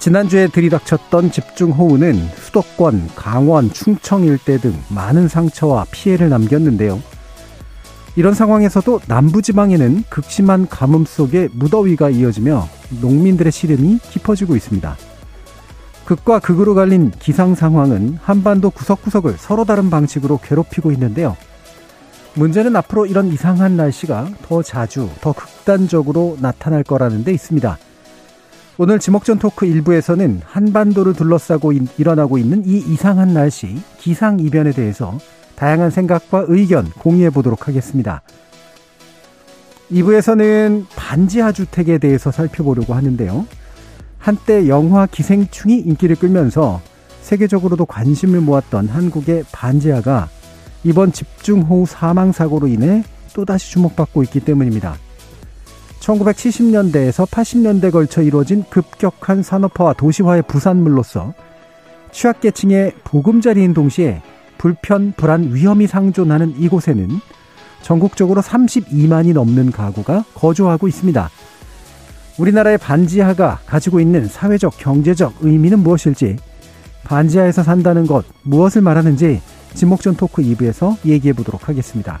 지난주에 들이닥쳤던 집중호우는 수도권, 강원, 충청 일대 등 많은 상처와 피해를 남겼는데요. 이런 상황에서도 남부지방에는 극심한 가뭄 속에 무더위가 이어지며 농민들의 시름이 깊어지고 있습니다. 극과 극으로 갈린 기상 상황은 한반도 구석구석을 서로 다른 방식으로 괴롭히고 있는데요. 문제는 앞으로 이런 이상한 날씨가 더 자주, 더 극단적으로 나타날 거라는 데 있습니다. 오늘 지목전 토크 일부에서는 한반도를 둘러싸고 일어나고 있는 이 이상한 날씨, 기상이변에 대해서 다양한 생각과 의견 공유해 보도록 하겠습니다. 2부에서는 반지하 주택에 대해서 살펴보려고 하는데요. 한때 영화 기생충이 인기를 끌면서 세계적으로도 관심을 모았던 한국의 반지하가 이번 집중호우 사망사고로 인해 또다시 주목받고 있기 때문입니다. 1970년대에서 80년대 걸쳐 이루어진 급격한 산업화와 도시화의 부산물로서 취약계층의 보금자리인 동시에 불편, 불안, 위험이 상존하는 이곳에는 전국적으로 32만이 넘는 가구가 거주하고 있습니다. 우리나라의 반지하가 가지고 있는 사회적, 경제적 의미는 무엇일지, 반지하에서 산다는 것, 무엇을 말하는지 지목전 토크 2부에서 얘기해 보도록 하겠습니다.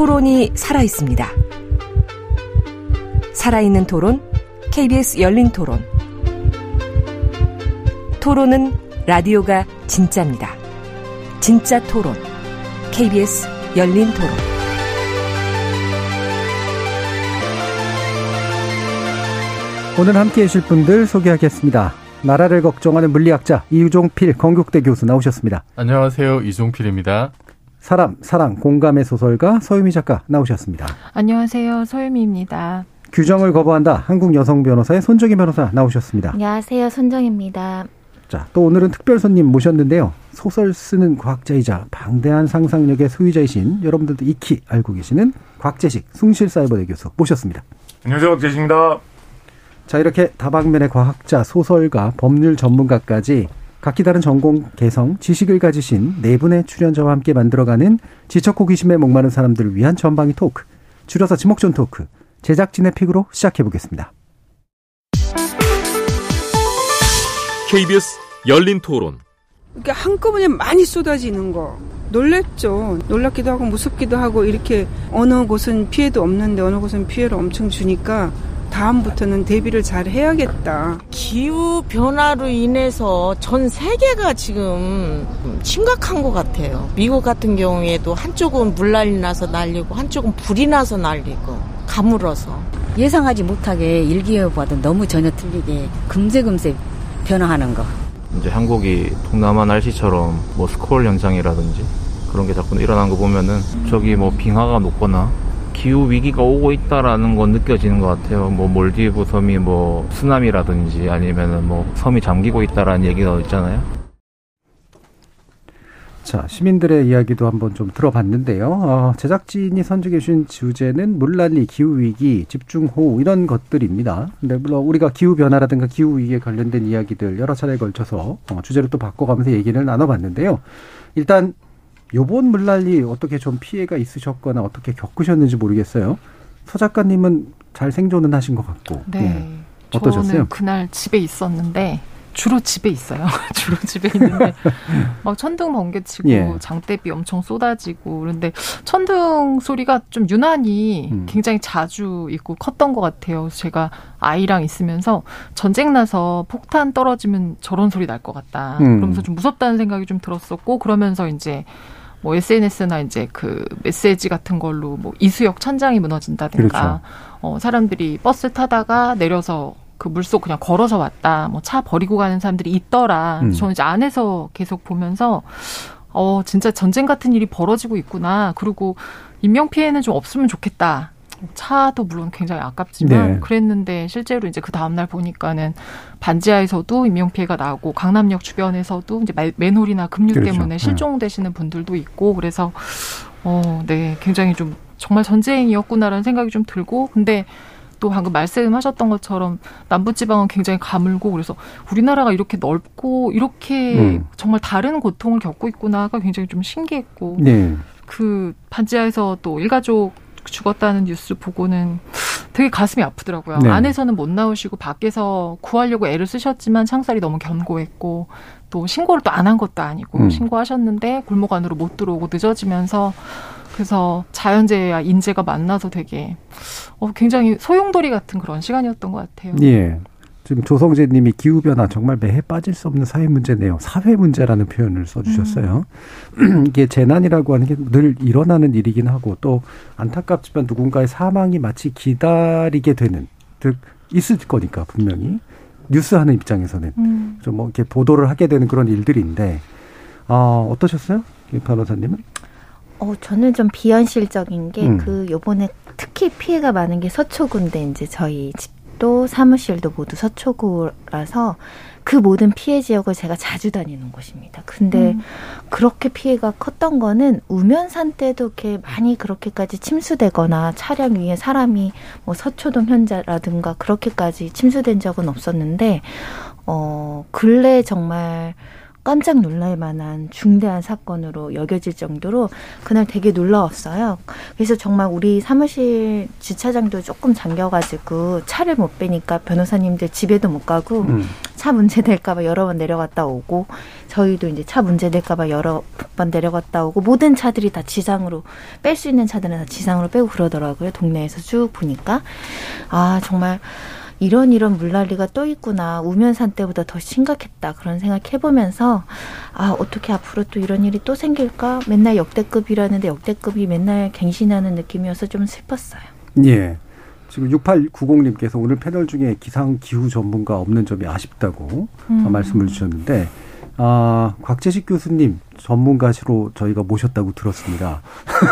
토론이 살아 있습니다. 살아있는 토론, KBS 열린 토론. 토론은 라디오가 진짜입니다. 진짜 토론. KBS 열린 토론. 오늘 함께 해주실 분들 소개하겠습니다. 나라를 걱정하는 물리학자 이우종필 건국대 교수 나오셨습니다. 안녕하세요. 이종필입니다. 사람, 사랑, 공감의 소설가 서유미 작가 나오셨습니다. 안녕하세요. 서유미입니다. 규정을 거부한다. 한국 여성 변호사의 손정희 변호사 나오셨습니다. 안녕하세요. 손정입니다. 자, 또 오늘은 특별 손님 모셨는데요. 소설 쓰는 과학자이자 방대한 상상력의 소유자이신 여러분들도 익히 알고 계시는 곽재식 숭실사이버대 교수 모셨습니다. 안녕하세요. 곽재식입니다. 자, 이렇게 다방면의 과학자, 소설가, 법률 전문가까지 각기 다른 전공, 개성, 지식을 가지신 네 분의 출연자와 함께 만들어가는 지적 호기심에 목마른 사람들을 위한 전방위 토크, 줄여서 지목전 토크, 제작진의 픽으로 시작해보겠습니다. KBS 열린 토론. 그러니까 한꺼번에 많이 쏟아지는 거. 놀랬죠. 놀랍기도 하고 무섭기도 하고 이렇게 어느 곳은 피해도 없는데 어느 곳은 피해를 엄청 주니까 다음부터는 대비를 잘 해야겠다. 기후 변화로 인해서 전 세계가 지금 심각한 것 같아요. 미국 같은 경우에도 한쪽은 물난리 나서 날리고 한쪽은 불이 나서 날리고 가물어서 예상하지 못하게 일기예보와도 너무 전혀 틀리게 금세금세 변화하는 거. 이제 한국이 동남아 날씨처럼 뭐 스콜 현상이라든지 그런 게 자꾸 일어난 거 보면은 저기 뭐 빙하가 녹거나 기후 위기가 오고 있다라는 건 느껴지는 것 같아요. 뭐 몰디브 섬이 뭐 쓰나미라든지 아니면은 뭐 섬이 잠기고 있다라는 얘기가 있잖아요. 자, 시민들의 이야기도 한번 좀 들어봤는데요. 어, 제작진이 선정해 주신 주제는 물난리, 기후위기, 집중호우 이런 것들입니다. 근데 물론 우리가 기후변화라든가 기후위기에 관련된 이야기들 여러 차례에 걸쳐서 어, 주제를 또 바꿔가면서 얘기를 나눠봤는데요. 일단 요번 물난리 어떻게 좀 피해가 있으셨거나 어떻게 겪으셨는지 모르겠어요. 서 작가님은 잘 생존은 하신 것 같고. 네. 네. 어떠셨어요? 저는 그날 집에 있었는데 주로 집에 있어요. 주로 집에 있는데 막 천둥 번개치고 예. 장대비 엄청 쏟아지고 그런데 천둥 소리가 좀 유난히 음. 굉장히 자주 있고 컸던 것 같아요. 제가 아이랑 있으면서 전쟁 나서 폭탄 떨어지면 저런 소리 날 것 같다. 음. 그러면서 좀 무섭다는 생각이 좀 들었었고 그러면서 이제 뭐 SNS나 이제 그 메시지 같은 걸로 뭐 이수역 천장이 무너진다든가 그렇죠. 어 사람들이 버스 타다가 내려서 그 물속 그냥 걸어서 왔다. 뭐 차 버리고 가는 사람들이 있더라. 음. 저는 이제 안에서 계속 보면서 어 진짜 전쟁 같은 일이 벌어지고 있구나. 그리고 인명 피해는 좀 없으면 좋겠다. 차도 물론 굉장히 아깝지만 네. 그랬는데 실제로 이제 그 다음 날 보니까는 반지하에서도 인명 피해가 나고 강남역 주변에서도 이제 말- 맨홀이나 급류 그렇죠. 때문에 네. 실종되시는 분들도 있고 그래서 어, 네, 굉장히 좀 정말 전쟁이었구나라는 생각이 좀 들고 근데 또 방금 말씀하셨던 것처럼 남부지방은 굉장히 가물고 그래서 우리나라가 이렇게 넓고 이렇게 음. 정말 다른 고통을 겪고 있구나가 굉장히 좀 신기했고 네. 그 반지하에서 또 일가족 죽었다는 뉴스 보고는 되게 가슴이 아프더라고요. 네. 안에서는 못 나오시고 밖에서 구하려고 애를 쓰셨지만 창살이 너무 견고했고 또 신고를 또 안 한 것도 아니고 음. 신고하셨는데 골목 안으로 못 들어오고 늦어지면서 그래서 자연재해와 인재가 만나서 되게 어, 굉장히 소용돌이 같은 그런 시간이었던 것 같아요. 예. 지금 조성재 님이 기후변화 정말 매해 빠질 수 없는 사회 문제네요. 사회 문제라는 표현을 써주셨어요. 이게 재난이라고 하는 게 늘 일어나는 일이긴 하고 또 안타깝지만 누군가의 사망이 마치 기다리게 되는, 즉, 있을 거니까 분명히. 뉴스 하는 입장에서는. 음. 좀뭐 이렇게 보도를 하게 되는 그런 일들인데, 아, 어떠셨어요? 김 변호사님은? 어, 저는 좀 비현실적인 게 음. 그 요번에 특히 피해가 많은 게 서초구인데 이제 저희 집 도 사무실도 모두 서초구라서 그 모든 피해 지역을 제가 자주 다니는 곳입니다. 근데 음. 그렇게 피해가 컸던 거는 우면산 때도 이렇게 많이 그렇게까지 침수되거나 차량 위에 사람이 뭐 서초동 현자라든가 그렇게까지 침수된 적은 없었는데 어 근래 정말 깜짝 놀랄 만한 중대한 사건으로 여겨질 정도로 그날 되게 놀라웠어요. 그래서 정말 우리 사무실 주차장도 조금 잠겨가지고 차를 못 빼니까 변호사님들 집에도 못 가고 음. 차 문제 될까봐 여러 번 내려갔다 오고 저희도 이제 차 문제 될까봐 여러 번 내려갔다 오고 모든 차들이 다 지상으로 뺄 수 있는 차들은 다 지상으로 빼고 그러더라고요. 동네에서 쭉 보니까 아 정말 이런 이런 물난리가 또 있구나 우면산 때보다 더 심각했다 그런 생각 해보면서 아 어떻게 앞으로 또 이런 일이 또 생길까 맨날 역대급이라는데 역대급이 맨날 갱신하는 느낌이어서 좀 슬펐어요. 예. 지금 6890님께서 오늘 패널 중에 기상 기후 전문가 없는 점이 아쉽다고 음. 말씀을 주셨는데, 아, 곽재식 교수님 전문가시로 저희가 모셨다고 들었습니다.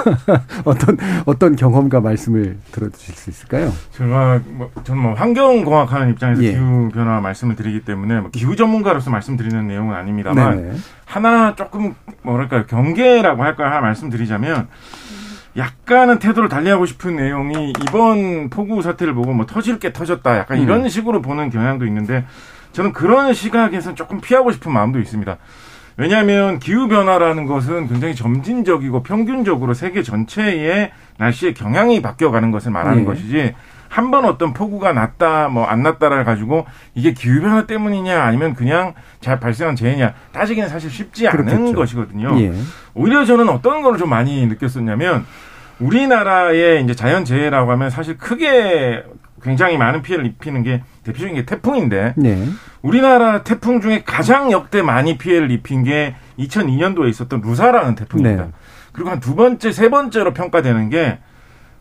어떤, 어떤 경험과 말씀을 들어주실 수 있을까요? 제가 뭐 저는 뭐 환경공학하는 입장에서 예. 기후 변화 말씀을 드리기 때문에 뭐 기후 전문가로서 말씀드리는 내용은 아닙니다만 네네. 하나 조금 뭐랄까요 경계라고 할까요 하나 말씀드리자면 약간은 태도를 달리하고 싶은 내용이 이번 폭우 사태를 보고 뭐 터질 게 터졌다 약간 음. 이런 식으로 보는 경향도 있는데 저는 그런 시각에서 조금 피하고 싶은 마음도 있습니다. 왜냐하면 기후 변화라는 것은 굉장히 점진적이고 평균적으로 세계 전체의 날씨의 경향이 바뀌어가는 것을 말하는 예. 것이지 한 번 어떤 폭우가 났다 뭐 안 났다를 가지고 이게 기후 변화 때문이냐 아니면 그냥 잘 발생한 재해냐 따지기는 사실 쉽지 않은 그렇겠죠. 것이거든요. 예. 오히려 저는 어떤 걸 좀 많이 느꼈었냐면 우리나라의 이제 자연 재해라고 하면 사실 크게 굉장히 많은 피해를 입히는 게 대표적인 게 태풍인데 네. 우리나라 태풍 중에 가장 역대 많이 피해를 입힌 게 2002년도에 있었던 루사라는 태풍입니다. 네. 그리고 한 두 번째, 세 번째로 평가되는 게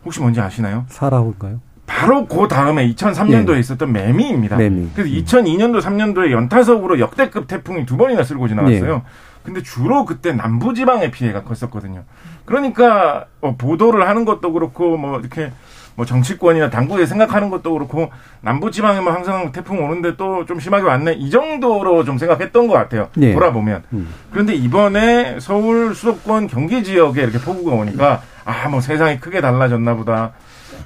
혹시 뭔지 아시나요? 사라호인가요? 바로 그 다음에 2003년도에 있었던 매미입니다. 네. 매미. 그래서 2002년도, 3년도에 연타석으로 역대급 태풍이 두 번이나 쓸고 지나갔어요. 네. 근데 주로 그때 남부지방의 피해가 컸었거든요. 그러니까 어, 보도를 하는 것도 그렇고 뭐 이렇게 뭐 정치권이나 당국에 생각하는 것도 그렇고 남부지방에 뭐 항상 태풍 오는데 또 좀 심하게 왔네 이 정도로 좀 생각했던 것 같아요. 네. 돌아보면. 음. 그런데 이번에 서울 수도권 경기 지역에 이렇게 폭우가 오니까 아 뭐 세상이 크게 달라졌나 보다.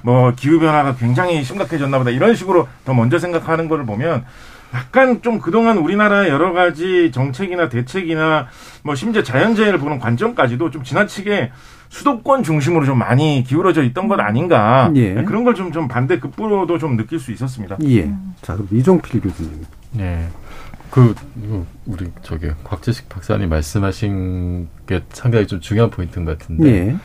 뭐 기후 변화가 굉장히 심각해졌나 보다 이런 식으로 더 먼저 생각하는 거를 보면 약간 좀 그동안 우리나라의 여러 가지 정책이나 대책이나 뭐 심지어 자연재해를 보는 관점까지도 좀 지나치게 수도권 중심으로 좀 많이 기울어져 있던 것 아닌가 예. 그런 걸 좀 좀 반대 급부로도 좀 느낄 수 있었습니다. 예. 자, 그럼 이종필 교수님. 네. 그 우리 저기 곽재식 박사님 말씀하신 게 상당히 좀 중요한 포인트인 것 같은데 예.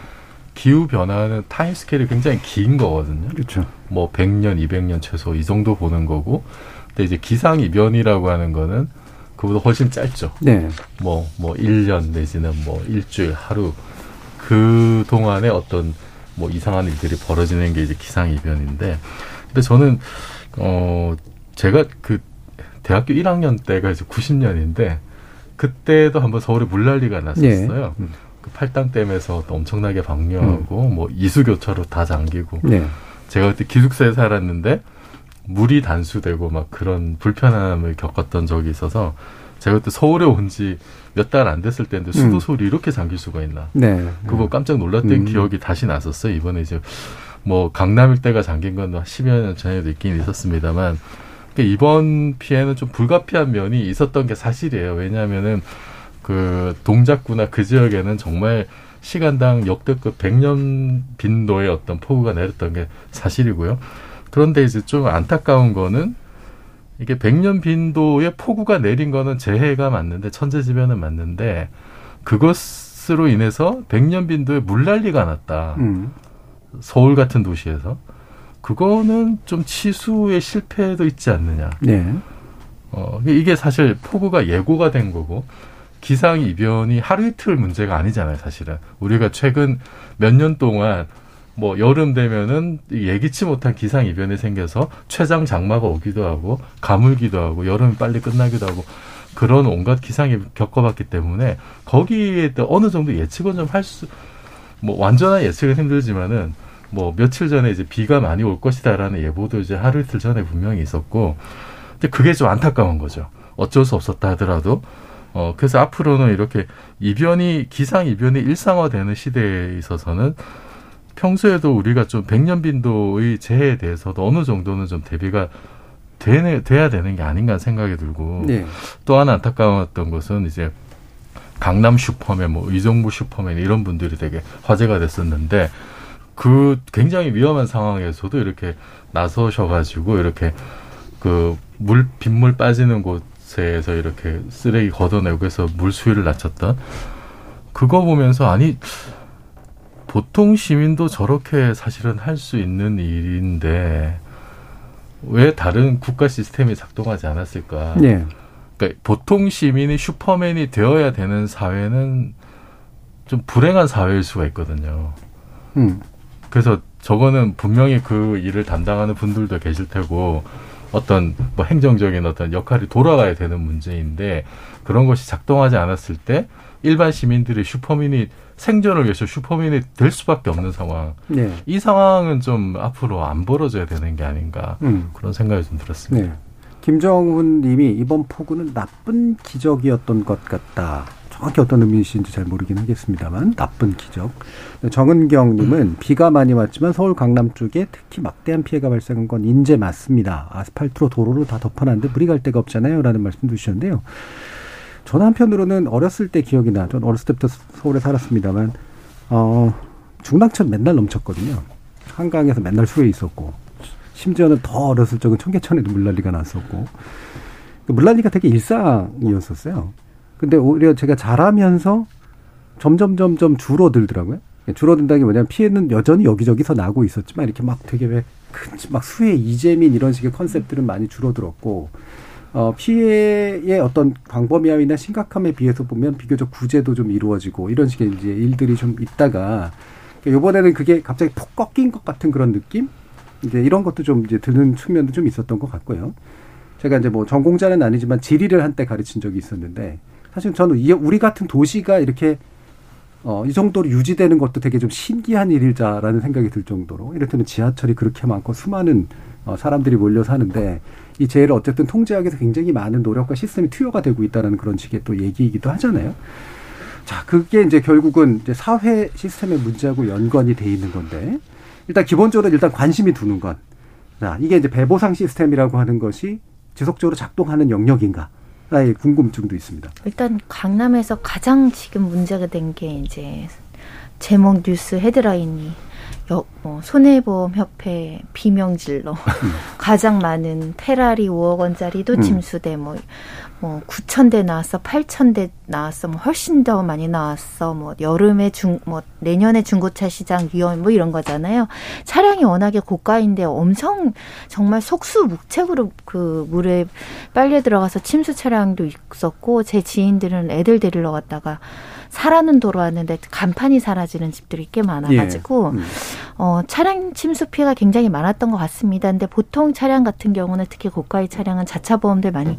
기후 변화는 time scale이 굉장히 긴 거거든요. 그렇죠. 뭐 100년, 200년 최소 이 정도 보는 거고. 근데 이제 기상 이변이라고 하는 거는 그보다 훨씬 짧죠. 네. 뭐, 뭐, 1년 내지는 뭐, 일주일, 하루. 그 동안에 어떤 뭐 이상한 일들이 벌어지는 게 이제 기상이변인데. 근데 저는, 어, 제가 그 대학교 1학년 때가 이제 90년인데, 그때도 한번 서울에 물난리가 났었어요. 네. 그 팔당댐에서 또 엄청나게 방류하고, 뭐 이수교차로 다 잠기고. 네. 제가 그때 기숙사에 살았는데, 물이 단수되고 막 그런 불편함을 겪었던 적이 있어서 제가 그때 서울에 온 지 몇 달 안 됐을 때인데 수도 음. 소리 이렇게 잠길 수가 있나? 네. 그거 깜짝 놀랐던 음. 기억이 다시 났었어요. 이번에 이제 뭐 강남 일대가 잠긴 건 10여 년 전에도 있긴 있었습니다만 그러니까 이번 피해는 좀 불가피한 면이 있었던 게 사실이에요. 왜냐하면은 그 동작구나 그 지역에는 정말 시간당 역대급 100년 빈도의 어떤 폭우가 내렸던 게 사실이고요. 그런데 이제 좀 안타까운 거는 이게 100년 빈도의 폭우가 내린 거는 재해가 맞는데 천재지변은 맞는데 그것으로 인해서 100년 빈도의 물난리가 났다. 음. 서울 같은 도시에서 그거는 좀 치수의 실패도 있지 않느냐. 네. 어, 이게 사실 폭우가 예고가 된 거고 기상 이변이 하루 이틀 문제가 아니잖아요, 사실은. 우리가 최근 몇 년 동안 뭐 여름 되면은 예기치 못한 기상 이변이 생겨서 최장 장마가 오기도 하고 가물기도 하고 여름이 빨리 끝나기도 하고 그런 온갖 기상이 겪어봤기 때문에 거기에 또 어느 정도 예측은 좀 할 수 뭐 완전한 예측은 힘들지만은 뭐 며칠 전에 이제 비가 많이 올 것이다라는 예보도 이제 하루 이틀 전에 분명히 있었고 근데 그게 좀 안타까운 거죠. 어쩔 수 없었다 하더라도 어 그래서 앞으로는 이렇게 이변이 기상 이변이 일상화되는 시대에 있어서는 평소에도 우리가 좀 백년 빈도의 재해에 대해서도 어느 정도는 좀 대비가 되네, 돼야 되는 게 아닌가 생각이 들고 네. 또 하나 안타까웠던 것은 이제 강남 슈퍼맨, 뭐 의정부 슈퍼맨 이런 분들이 되게 화제가 됐었는데 그 굉장히 위험한 상황에서도 이렇게 나서셔가지고 이렇게 그 물 빗물 빠지는 곳에서 이렇게 쓰레기 걷어내고 해서 물 수위를 낮췄던 그거 보면서 아니 보통 시민도 저렇게 사실은 할 수 있는 일인데 왜 다른 국가 시스템이 작동하지 않았을까? 네. 그러니까 보통 시민이 슈퍼맨이 되어야 되는 사회는 좀 불행한 사회일 수가 있거든요. 음. 그래서 저거는 분명히 그 일을 담당하는 분들도 계실 테고 어떤 뭐 행정적인 어떤 역할이 돌아가야 되는 문제인데 그런 것이 작동하지 않았을 때 일반 시민들이 슈퍼맨이 생존을 위해서 슈퍼맨이 될 수밖에 없는 상황. 네. 이 상황은 좀 앞으로 안 벌어져야 되는 게 아닌가 음. 그런 생각이 좀 들었습니다. 네. 김정훈 님이 이번 폭우는 나쁜 기적이었던 것 같다. 정확히 어떤 의미이신지 잘 모르긴 하겠습니다만 나쁜 기적. 정은경 님은 비가 많이 왔지만 서울 강남 쪽에 특히 막대한 피해가 발생한 건 인제 맞습니다. 아스팔트로 도로로 다 덮어놨는데 물이 갈 데가 없잖아요. 라는 말씀도 주셨는데요. 저는 한편으로는 어렸을 때 기억이 나. 전 어렸을 때부터 서울에 살았습니다만 어, 중랑천 맨날 넘쳤거든요. 한강에서 맨날 수해 있었고 심지어는 더 어렸을 적은 청계천에도 물난리가 났었고 그 물난리가 되게 일상이었었어요. 근데 오히려 제가 자라면서 점점 점점 줄어들더라고요. 줄어든다는 게 뭐냐면 피해는 여전히 여기저기서 나고 있었지만 이렇게 막 되게 왜큰막 수해 이재민 이런 식의 컨셉들은 많이 줄어들었고 어 피해의 어떤 광범위함이나 심각함에 비해서 보면 비교적 구제도 좀 이루어지고 이런 식의 이제 일들이 좀 있다가 요번에는 그게 갑자기 푹 꺾인 것 같은 그런 느낌? 이제 이런 것도 좀 이제 드는 측면도 좀 있었던 것 같고요. 제가 이제 뭐 전공자는 아니지만 지리를 한때 가르친 적이 있었는데 사실 저는 이 우리 같은 도시가 이렇게 어, 이 정도로 유지되는 것도 되게 좀 신기한 일이자라는 생각이 들 정도로 이를테면 지하철이 그렇게 많고 수많은 어, 사람들이 몰려 사는데 이 재해를 어쨌든 통제하기 위해서 굉장히 많은 노력과 시스템이 투여가 되고 있다는 그런 식의 또 얘기이기도 하잖아요. 자, 그게 이제 결국은 이제 사회 시스템의 문제하고 연관이 돼 있는 건데 일단 기본적으로 일단 관심이 두는 건 자, 이게 이제 배보상 시스템이라고 하는 것이 지속적으로 작동하는 영역인가? 나의 궁금증도 있습니다. 일단 강남에서 가장 지금 문제가 된 게 이제 제목 뉴스 헤드라인이 여, 뭐 손해보험 협회 비명질러 가장 많은 테라리 5억 원짜리도 음. 침수돼 뭐 뭐 9천 대 나왔어, 8천 대 나왔어, 뭐 훨씬 더 많이 나왔어. 뭐 여름에 중 뭐 내년에 중고차 시장 위험 뭐 이런 거잖아요. 차량이 워낙에 고가인데 엄청 정말 속수무책으로 그 물에 빨려 들어가서 침수 차량도 있었고 제 지인들은 애들 데리러 갔다가 사라는 도로 왔는데 간판이 사라지는 집들이 꽤 많아가지고 예. 음. 어, 차량 침수 피해가 굉장히 많았던 것 같습니다. 근데 보통 차량 같은 경우는 특히 고가의 차량은 자차 보험들 많이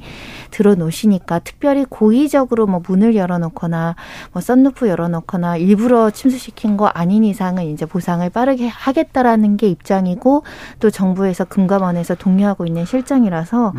들어 놓으시니까 특별히 고의적으로 뭐 문을 열어 놓거나 뭐 썬루프 열어 놓거나 일부러 침수시킨 거 아닌 이상은 이제 보상을 빠르게 하겠다라는 게 입장이고 또 정부에서 금감원에서 독려하고 있는 실정이라서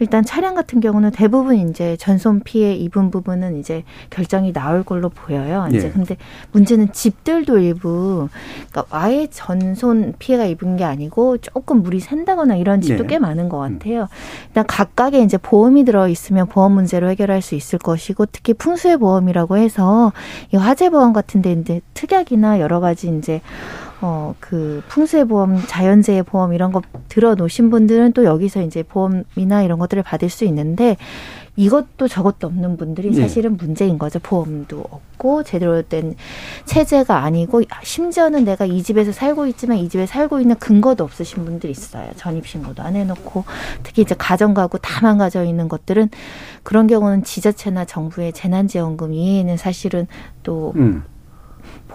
일단 차량 같은 경우는 대부분 이제 전손 피해 입은 부분은 이제 결정이 나올 걸로 보여요. 이제 예. 근데 문제는 집들도 일부 그러니까 아예 전손 피해가 입은 게 아니고 조금 물이 샌다거나 이런 집도 예. 꽤 많은 것 같아요. 일단 각각의 이제 보험이 들어 있으면 보험 문제로 해결할 수 있을 것이고 특히 풍수의 보험이라고 해서 이 화재 보험 같은데 이제 특약이나 여러 가지 이제 어, 그, 풍수의 보험, 자연재해 보험 이런 거 들어 놓으신 분들은 또 여기서 이제 보험이나 이런 것들을 받을 수 있는데 이것도 저것도 없는 분들이 네. 사실은 문제인 거죠. 보험도 없고 제대로 된 체제가 아니고 심지어는 내가 이 집에서 살고 있지만 이 집에 살고 있는 근거도 없으신 분들이 있어요. 전입신고도 안 해놓고 특히 이제 가정가구 다 망가져 있는 것들은 그런 경우는 지자체나 정부의 재난지원금 이외에는 사실은 또 음.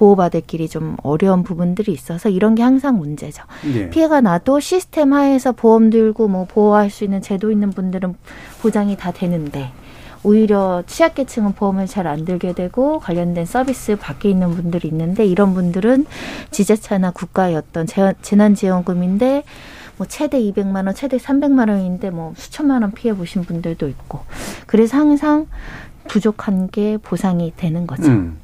보호받을 길이 좀 어려운 부분들이 있어서 이런 게 항상 문제죠. 예. 피해가 나도 시스템 하에서 보험 들고 뭐 보호할 수 있는 제도 있는 분들은 보장이 다 되는데 오히려 취약계층은 보험을 잘 안 들게 되고 관련된 서비스 밖에 있는 분들이 있는데 이런 분들은 지자체나 국가의 어떤 재- 재난지원금인데 뭐 최대 200만 원, 최대 300만 원인데 뭐 수천만 원 피해 보신 분들도 있고 그래서 항상 부족한 게 보상이 되는 거죠. 음.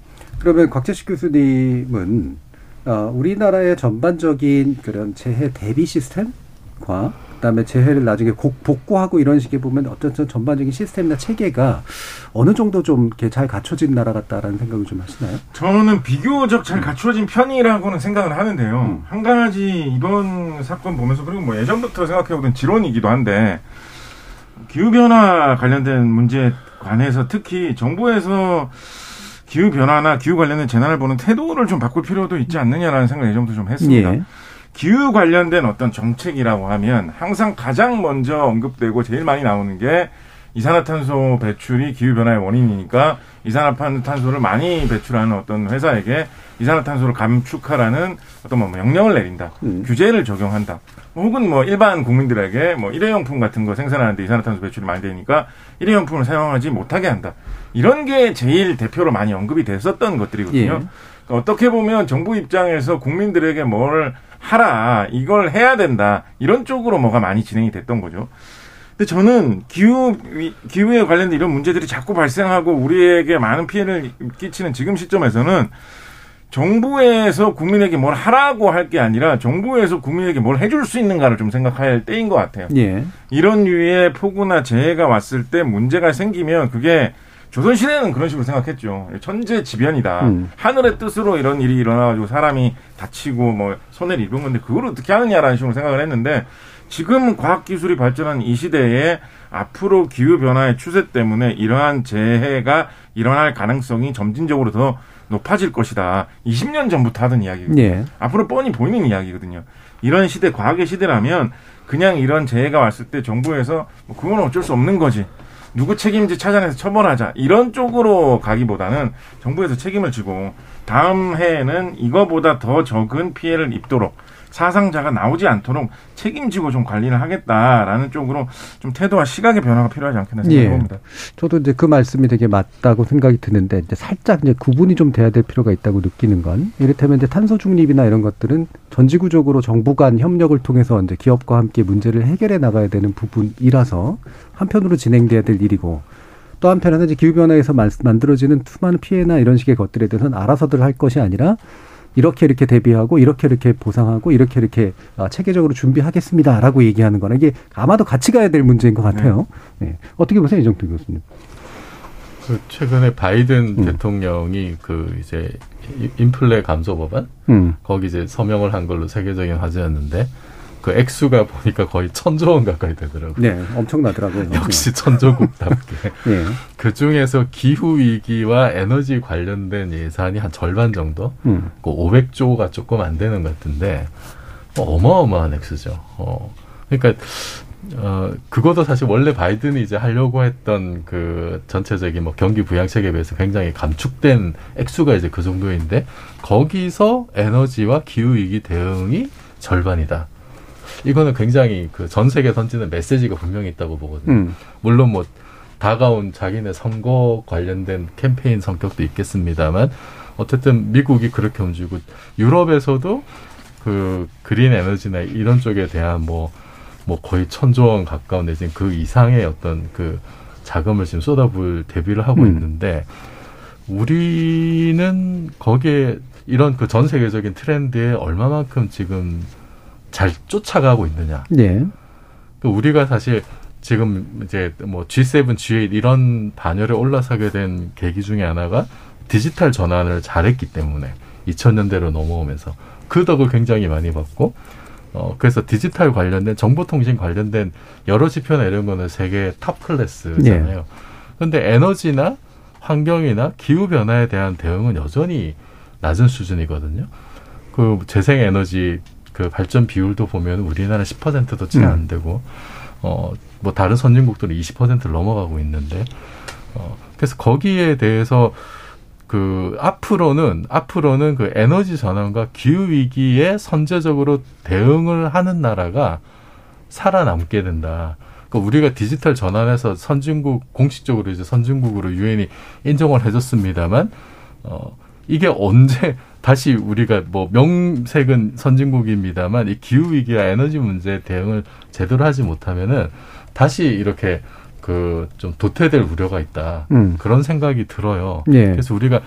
그러면 곽재식 교수님은 어, 우리나라의 전반적인 그런 재해 대비 시스템과 그다음에 재해를 나중에 곡, 복구하고 이런 식의 보면 어쨌든 전반적인 시스템이나 체계가 어느 정도 좀 이렇게 잘 갖춰진 나라 같다라는 생각을 좀 하시나요? 저는 비교적 잘 갖추어진 편이라고는 생각을 하는데요. 음. 한 가지 이번 사건 보면서 그리고 뭐 예전부터 생각해오던 지론이기도 한데 기후 변화 관련된 문제에 관해서 특히 정부에서 기후 변화나 기후 관련된 재난을 보는 태도를 좀 바꿀 필요도 있지 않느냐라는 생각을 예전부터 좀 했습니다. 예. 기후 관련된 어떤 정책이라고 하면 항상 가장 먼저 언급되고 제일 많이 나오는 게 이산화탄소 배출이 기후 변화의 원인이니까 이산화탄소를 많이 배출하는 어떤 회사에게 이산화탄소를 감축하라는 어떤 뭐 명령을 내린다, 음. 규제를 적용한다, 혹은 뭐 일반 국민들에게 뭐 일회용품 같은 거 생산하는데 이산화탄소 배출이 많이 되니까 일회용품을 사용하지 못하게 한다. 이런 게 제일 대표로 많이 언급이 됐었던 것들이거든요. 예. 그러니까 어떻게 보면 정부 입장에서 국민들에게 뭘 하라, 이걸 해야 된다, 이런 쪽으로 뭐가 많이 진행이 됐던 거죠. 근데 저는 기후, 위- 기후에 관련된 이런 문제들이 자꾸 발생하고 우리에게 많은 피해를 끼치는 지금 시점에서는 정부에서 국민에게 뭘 하라고 할 게 아니라 정부에서 국민에게 뭘 해줄 수 있는가를 좀 생각할 때인 것 같아요. 예. 이런 류의 폭우나 재해가 왔을 때 문제가 생기면 그게 조선시대는 그런 식으로 생각했죠. 천재 지변이다. 음. 하늘의 뜻으로 이런 일이 일어나가지고 사람이 다치고 뭐 손해를 입은 건데 그걸 어떻게 하느냐라는 식으로 생각을 했는데 지금 과학기술이 발전한 이 시대에 앞으로 기후변화의 추세 때문에 이러한 재해가 일어날 가능성이 점진적으로 더 높아질 것이다. 20년 전부터 하던 이야기거든요. 예. 앞으로 뻔히 보이는 이야기거든요. 이런 시대, 과학의 시대라면 그냥 이런 재해가 왔을 때 정부에서 뭐 그건 어쩔 수 없는 거지. 누구 책임지 찾아내서 처벌하자. 이런 쪽으로 가기보다는 정부에서 책임을 지고 다음 해에는 이거보다 더 적은 피해를 입도록 사상자가 나오지 않도록 책임지고 좀 관리를 하겠다라는 쪽으로 좀 태도와 시각의 변화가 필요하지 않겠나 예. 생각합니다. 저도 이제 그 말씀이 되게 맞다고 생각이 드는데 이제 살짝 이제 구분이 좀 돼야 될 필요가 있다고 느끼는 건 이를테면 이제 탄소 중립이나 이런 것들은 전지구적으로 정부 간 협력을 통해서 이제 기업과 함께 문제를 해결해 나가야 되는 부분이라서 한편으로 진행돼야 될 일이고 또 한편에는 이제 기후 변화에서 만- 만들어지는 수많은 피해나 이런 식의 것들에 대해서는 알아서들 할 것이 아니라 이렇게 이렇게 대비하고 이렇게 이렇게 보상하고 이렇게 이렇게 아, 체계적으로 준비하겠습니다라고 얘기하는 거는 이게 아마도 같이 가야 될 문제인 것 같아요. 네. 어떻게 보세요, 이정필 교수님? 그 최근에 바이든 음. 대통령이 그 이제 이- 인플레 감소 법안 음. 거기 이제 서명을 한 걸로 세계적인 화제였는데 그 액수가 보니까 거의 천조 원 가까이 되더라고요. 네, 엄청나더라고요. 역시 천조국답게. 네. 그 중에서 기후 위기와 에너지 관련된 예산이 한 절반 정도, 음. 그 500조가 조금 안 되는 것 같은데 뭐 어마어마한 액수죠. 어. 그러니까 어 그것도 사실 원래 바이든이 이제 하려고 했던 그 전체적인 뭐 경기 부양책에 비해서 굉장히 감축된 액수가 이제 그 정도인데 거기서 에너지와 기후 위기 대응이 절반이다. 이거는 굉장히 그 전 세계에 던지는 메시지가 분명히 있다고 보거든요. 음. 물론 뭐 다가온 자기네 선거 관련된 캠페인 성격도 있겠습니다만 어쨌든 미국이 그렇게 움직이고 유럽에서도 그 그린 에너지나 이런 쪽에 대한 뭐뭐 거의 천조 원 가까운 내지는 그 이상의 어떤 그 자금을 지금 쏟아부을 대비를 하고 음. 있는데 우리는 거기에 이런 그 전 세계적인 트렌드에 얼마만큼 지금 잘 쫓아가고 있느냐. 네. 그 우리가 사실 지금 이제 뭐 G7, G8 이런 반열에 올라서게 된 계기 중에 하나가 디지털 전환을 잘했기 때문에 2000년대로 넘어오면서 그 덕을 굉장히 많이 받고 어 그래서 디지털 관련된 정보통신 관련된 여러 지표나 이런 거는 세계 top class잖아요. 근데 에너지나 환경이나 기후 변화에 대한 대응은 여전히 낮은 수준이거든요. 그 재생 에너지 그 발전 비율도 보면 우리나라 10%도 채 안 되고 어 뭐 다른 선진국들은 20%를 넘어가고 있는데 어 그래서 거기에 대해서 그 앞으로는 앞으로는 그 에너지 전환과 기후 위기에 선제적으로 대응을 하는 나라가 살아남게 된다. 그 우리가 디지털 전환해서 선진국 공식적으로 이제 선진국으로 유엔이 인정을 해줬습니다만 어 이게 언제 다시 우리가 뭐 명색은 선진국입니다만 이 기후 위기와 에너지 문제 대응을 제대로 하지 못하면은 다시 이렇게 그 좀 도태될 우려가 있다. 음. 그런 생각이 들어요. 예. 그래서 우리가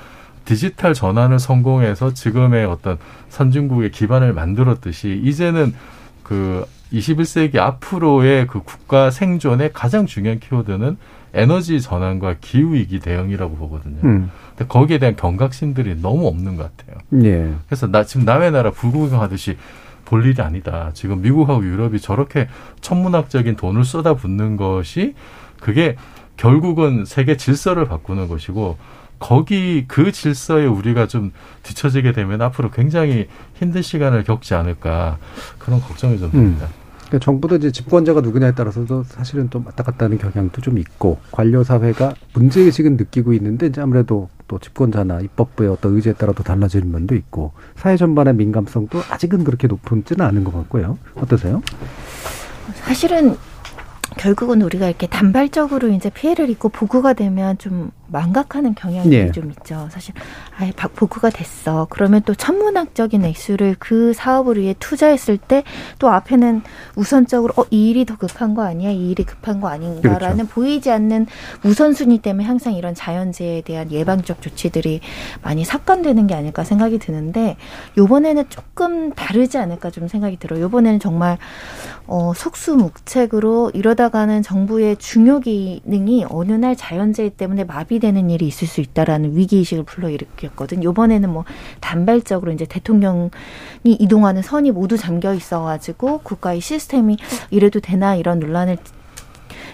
디지털 전환을 성공해서 지금의 어떤 선진국의 기반을 만들었듯이 이제는 그 21세기 앞으로의 그 국가 생존의 가장 중요한 키워드는 에너지 전환과 기후 위기 대응이라고 보거든요. 음. 근데 거기에 대한 경각심들이 너무 없는 것 같아요. 예. 그래서 나 지금 남의 나라 불구경하듯이 볼 일이 아니다. 지금 미국하고 유럽이 저렇게 천문학적인 돈을 쏟아붓는 것이 그게 결국은 세계 질서를 바꾸는 것이고 거기 그 질서에 우리가 좀 뒤처지게 되면 앞으로 굉장히 힘든 시간을 겪지 않을까 그런 걱정이 좀 듭니다. 그러니까 정부도 이제 집권자가 누구냐에 따라서도 사실은 좀 왔다 갔다 하는 경향도 좀 있고 관료 사회가 문제 의식은 느끼고 있는데 이제 아무래도 또 집권자나 입법부의 어떤 의지에 따라도 달라지는 면도 있고 사회 전반의 민감성도 아직은 그렇게 높지는 않은 것 같고요. 어떠세요? 사실은 결국은 우리가 이렇게 단발적으로 이제 피해를 입고 보고가 되면 좀 망각하는 경향이 예. 좀 있죠. 사실 아예 박- 보고가 됐어. 그러면 또 천문학적인 액수를 그 사업을 위해 투자했을 때 또 앞에는 우선적으로 어 이 일이 더 급한 거 아니야? 이 일이 급한 거 아닌가라는 그렇죠. 보이지 않는 우선순위 때문에 항상 이런 자연재해에 대한 예방적 조치들이 많이 삭감되는 게 아닐까 생각이 드는데 요번에는 조금 다르지 않을까 좀 생각이 들어요. 요번에는 정말 어, 속수무책으로 이러다가는 정부의 중요 기능이 어느 날 자연재해 때문에 마비 되는 일이 있을 수 있다라는 위기의식을 불러일으켰거든. 요번에는 뭐 단발적으로 이제 대통령이 이동하는 선이 모두 잠겨 있어가지고 국가의 시스템이 이래도 되나 이런 논란을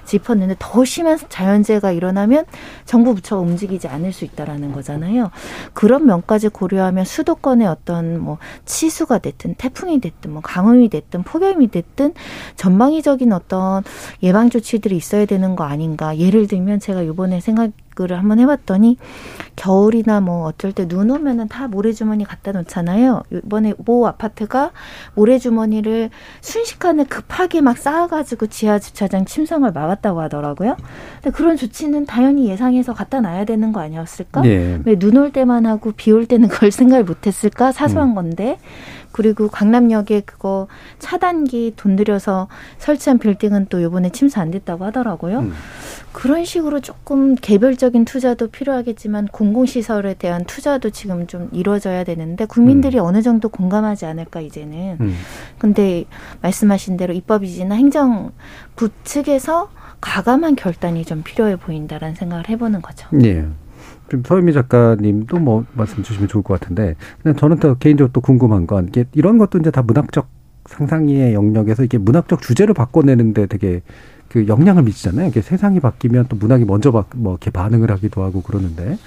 짚었는데 더 심한 자연재해가 일어나면 정부 부처가 움직이지 않을 수 있다라는 거잖아요. 그런 면까지 고려하면 수도권의 어떤 뭐 치수가 됐든 태풍이 됐든 뭐 강음이 됐든 폭염이 됐든 전방위적인 어떤 예방 조치들이 있어야 되는 거 아닌가. 예를 들면 제가 요번에 생각 을 한번 해봤더니 겨울이나 뭐 어쩔 때 눈 오면은 다 모래주머니 갖다 놓잖아요. 이번에 모 아파트가 모래주머니를 순식간에 급하게 막 쌓아가지고 지하 주차장 침성을 막았다고 하더라고요. 근데 그런 조치는 당연히 예상해서 갖다 놔야 되는 거 아니었을까? 예. 왜눈 올 때만 하고 비 올 때는 그걸 생각을 못했을까? 사소한 건데. 그리고 강남역에 그거 차단기 돈 들여서 설치한 빌딩은 또 요번에 침수 안 됐다고 하더라고요. 음. 그런 식으로 조금 개별적인 투자도 필요하겠지만 공공시설에 대한 투자도 지금 좀 이루어져야 되는데 국민들이 어느 정도 공감하지 않을까 이제는. 음. 근데 말씀하신 대로 입법이지나 행정부 측에서 가감한 결단이 좀 필요해 보인다라는 생각을 해보는 거죠. 예. 좀 서유미 작가님도 뭐 말씀 주시면 좋을 것 같은데 그냥 저는 또 개인적으로 또 궁금한 건 이게 이런 것도 이제 다 문학적 상상의 영역에서 이게 문학적 주제를 바꿔내는데 되게 그 영향을 미치잖아요. 이게 세상이 바뀌면 또 문학이 먼저 바, 뭐 이렇게 반응을 하기도 하고 그러는데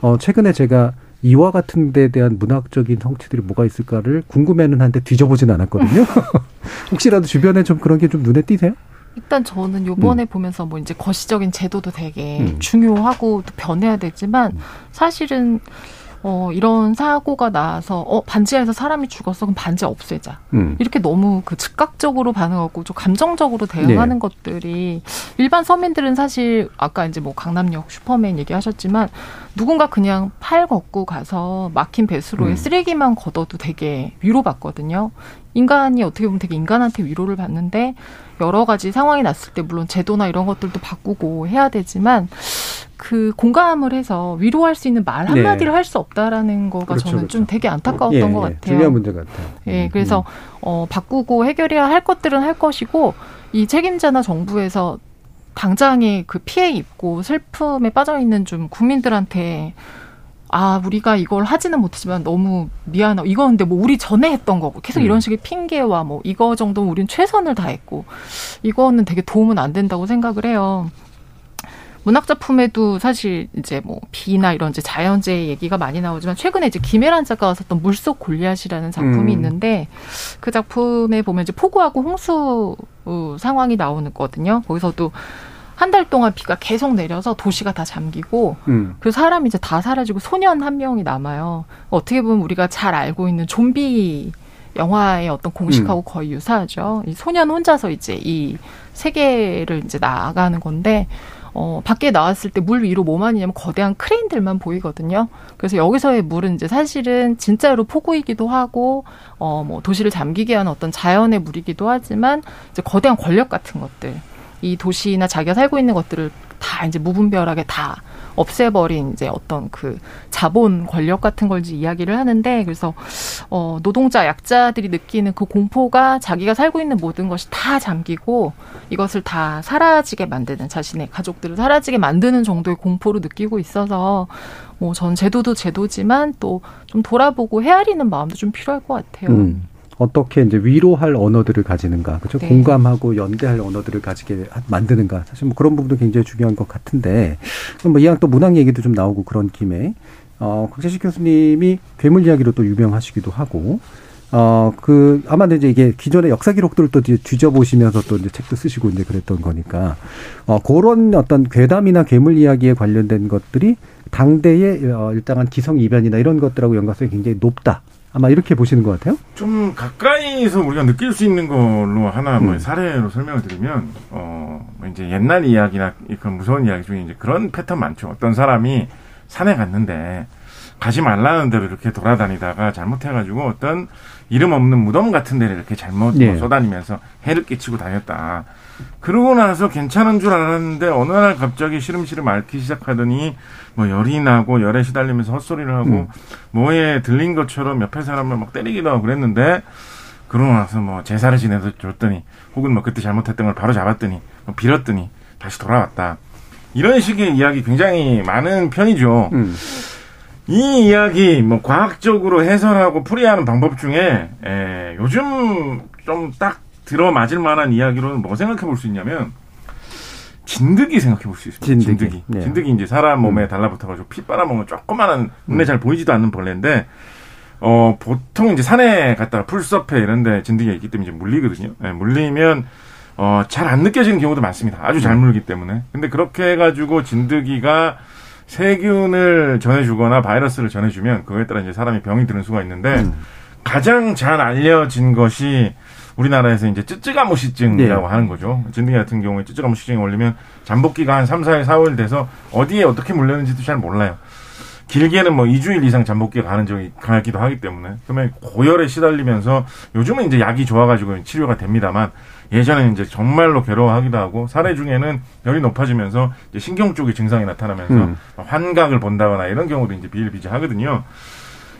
어 최근에 제가 이와 같은 데 대한 문학적인 성취들이 뭐가 있을까를 궁금해는 한데 뒤져보진 않았거든요. 혹시라도 주변에 좀 그런 게 좀 눈에 띄세요? 일단 저는 요번에 음. 보면서 뭐 이제 거시적인 제도도 되게 음. 중요하고 또 변해야 되지만 사실은 어, 이런 사고가 나서, 어, 반지하에서 사람이 죽었어. 그럼 반지 없애자. 음. 이렇게 너무 그 즉각적으로 반응하고 좀 감정적으로 대응하는 네. 것들이 일반 서민들은 사실 아까 이제 뭐 강남역 슈퍼맨 얘기하셨지만 누군가 그냥 팔 걷고 가서 막힌 배수로에 음. 쓰레기만 걷어도 되게 위로받거든요. 인간이 어떻게 보면 되게 인간한테 위로를 받는데 여러 가지 상황이 났을 때 물론 제도나 이런 것들도 바꾸고 해야 되지만 그 공감을 해서 위로할 수 있는 말 한마디를 네. 할수 없다라는 거가 그렇죠, 저는 좀 그렇죠. 되게 안타까웠던 예, 것 예. 같아요. 중요한 문제 같아요. 예, 음, 그래서 어 바꾸고 해결해야 할 것들은 할 것이고 이 책임자나 정부에서 당장에 그 피해 입고 슬픔에 빠져 있는 좀 국민들한테 아 우리가 이걸 하지는 못했지만 너무 미안하고 이거 근데 뭐 우리 전에 했던 거고 계속 음. 이런 식의 핑계와 뭐 이거 정도는 우린 최선을 다했고 이거는 되게 도움은 안 된다고 생각을 해요. 문학 작품에도 사실 이제 뭐 비나 이런 이제 자연재해 얘기가 많이 나오지만 최근에 이제 김혜란 작가가 썼던 물속 골리앗이라는 작품이 음. 있는데 그 작품에 보면 이제 폭우하고 홍수 어, 상황이 나오거든요. 거기서도 한 달 동안 비가 계속 내려서 도시가 다 잠기고 음. 그 사람이 이제 다 사라지고 소년 한 명이 남아요. 어떻게 보면 우리가 잘 알고 있는 좀비 영화의 어떤 공식하고 거의 유사하죠. 이 소년 혼자서 이제 이 세계를 이제 나아가는 건데 어, 밖에 나왔을 때 물 위로 뭐만 있냐면 거대한 크레인들만 보이거든요. 그래서 여기서의 물은 이제 사실은 진짜로 폭우이기도 하고, 어, 뭐 도시를 잠기게 하는 어떤 자연의 물이기도 하지만, 이제 거대한 권력 같은 것들, 이 도시나 자기가 살고 있는 것들을 다 이제 무분별하게 다 없애버린 이제 어떤 그 자본 권력 같은 걸 이제 이야기를 하는데 그래서 어 노동자 약자들이 느끼는 그 공포가 자기가 살고 있는 모든 것이 다 잠기고 이것을 다 사라지게 만드는 자신의 가족들을 사라지게 만드는 정도의 공포를 느끼고 있어서 뭐 전 제도도 제도지만 또 좀 돌아보고 헤아리는 마음도 좀 필요할 것 같아요. 음. 어떻게 이제 위로할 언어들을 가지는가, 그죠? 네. 공감하고 연대할 언어들을 가지게 하- 만드는가. 사실 뭐 그런 부분도 굉장히 중요한 것 같은데, 그럼 뭐 이왕 또 문학 얘기도 좀 나오고 그런 김에, 어, 곽재식 교수님이 괴물 이야기로 또 유명하시기도 하고, 어, 그, 아마 이제 이게 기존의 역사 기록들을 또 뒤져보시면서 또 이제 책도 쓰시고 이제 그랬던 거니까, 어, 그런 어떤 괴담이나 괴물 이야기에 관련된 것들이 당대의 어, 일당한 기성 이변이나 이런 것들하고 연관성이 굉장히 높다. 아마 이렇게 보시는 것 같아요. 좀 가까이서 우리가 느낄 수 있는 걸로 하나 뭐 음. 사례로 설명을 드리면 어뭐 이제 옛날 이야기나 그런 무서운 이야기 중에 이제 그런 패턴 많죠. 어떤 사람이 산에 갔는데 가지 말라는 대로 이렇게 돌아다니다가 잘못해가지고 어떤 이름 없는 무덤 같은 데를 이렇게 잘못 네. 뭐 쏘다니면서 해를 끼치고 다녔다. 그러고 나서 괜찮은 줄 알았는데 어느 날 갑자기 시름시름 앓기 시작하더니 뭐 열이 나고 열에 시달리면서 헛소리를 하고 음. 뭐에 들린 것처럼 옆에 사람을 막 때리기도 하고 그랬는데 그러고 나서 뭐 제사를 지내서 줬더니 혹은 뭐 그때 잘못했던 걸 바로 잡았더니 뭐 빌었더니 다시 돌아왔다. 이런 식의 이야기 굉장히 많은 편이죠. 음. 이 이야기 뭐 과학적으로 해설하고 풀이하는 방법 중에 에, 요즘 좀 딱 들어맞을 만한 이야기로는 뭐 생각해 볼 수 있냐면 진드기 생각해 볼 수 있습니다. 진드기. 진드기. 네. 진드기 이제 사람 몸에 달라붙어가지고 피 빨아먹는 조그마한 눈에 잘 보이지도 않는 벌레인데 어 보통 이제 산에 갔다가 풀숲에 이런데 진드기가 있기 때문에 이제 물리거든요. 예, 물리면 어 잘 안 느껴지는 경우도 많습니다. 아주 잘 물기 때문에. 근데 그렇게 해가지고 진드기가 세균을 전해주거나 바이러스를 전해주면 그거에 따라 이제 사람이 병이 드는 수가 있는데 가장 잘 알려진 것이 우리나라에서 이제 쯔쯔가무시증이라고 네. 하는 거죠. 진드기 같은 경우에 쯔쯔가무시증이 걸리면 잠복기가 한 3, 4일, 4일 돼서 어디에 어떻게 물렸는지도 잘 몰라요. 길게는 뭐 2주일 이상 잠복기가 가는 적이 가기도 하기 때문에 그러면 고열에 시달리면서 요즘은 이제 약이 좋아가지고 치료가 됩니다만 예전에는 이제 정말로 괴로워하기도 하고 사례 중에는 열이 높아지면서 이제 신경 쪽의 증상이 나타나면서 음. 환각을 본다거나 이런 경우도 이제 비일비재하거든요.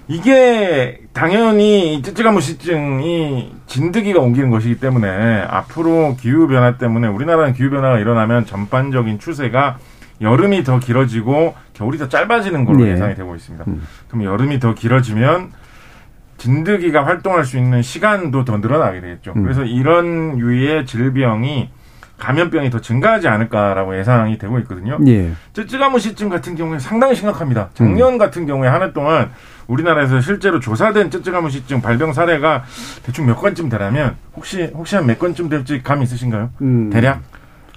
이게 당연히 이 쯔쯔가무시증이 진드기가 옮기는 것이기 때문에 앞으로 기후 변화 때문에 우리나라는 기후 변화가 일어나면 전반적인 추세가 여름이 더 길어지고 겨울이 더 짧아지는 걸로 네. 예상이 되고 있습니다. 음. 그럼 여름이 더 길어지면 진드기가 활동할 수 있는 시간도 더 늘어나게 되겠죠. 음. 그래서 이런 유의 질병이 감염병이 더 증가하지 않을까라고 예상이 되고 있거든요. 예. 쯔쯔가무시증 같은 경우에 상당히 심각합니다. 작년 음. 같은 경우에 한 해 동안 우리나라에서 실제로 조사된 쯔쯔가무시증 발병 사례가 대충 몇 건쯤 되냐면 혹시 혹시 한 몇 건쯤 될지 감 있으신가요? 음, 대략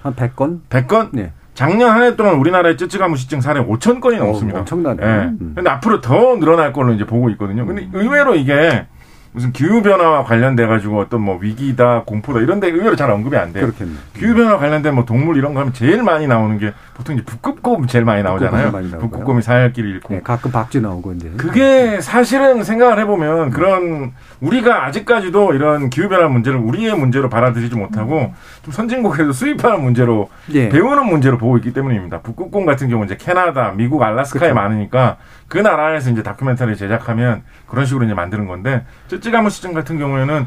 한 100건? 100건? 네. 작년 한 해 동안 우리나라의 쯔쯔가무시증 사례 5천 건이 어, 넘습니다. 엄청나네. 예. 음. 근데 앞으로 더 늘어날 걸로 이제 보고 있거든요. 근데 의외로 이게 무슨 기후 변화와 관련돼 가지고 어떤 뭐 위기다, 공포다 이런 데 의외로 잘 언급이 안 돼요. 그렇겠네. 기후 변화 관련된 뭐 동물 이런 거 하면 제일 많이 나오는 게 보통 이제 북극곰 제일 많이 나오잖아요. 북극곰이 사흘길 잃고. 네, 가끔 박쥐 나오고 이제. 그게 사실은 생각을 해 보면 그런 우리가 아직까지도 이런 기후 변화 문제를 우리의 문제로 받아들이지 못하고 좀 선진국에서 수입하는 문제로 예. 배우는 문제로 보고 있기 때문입니다. 북극곰 같은 경우 이제 캐나다, 미국, 알라스카에 그쵸. 많으니까 그 나라에서 이제 다큐멘터리 제작하면 그런 식으로 이제 만드는 건데 쯔쯔가무시증 같은 경우에는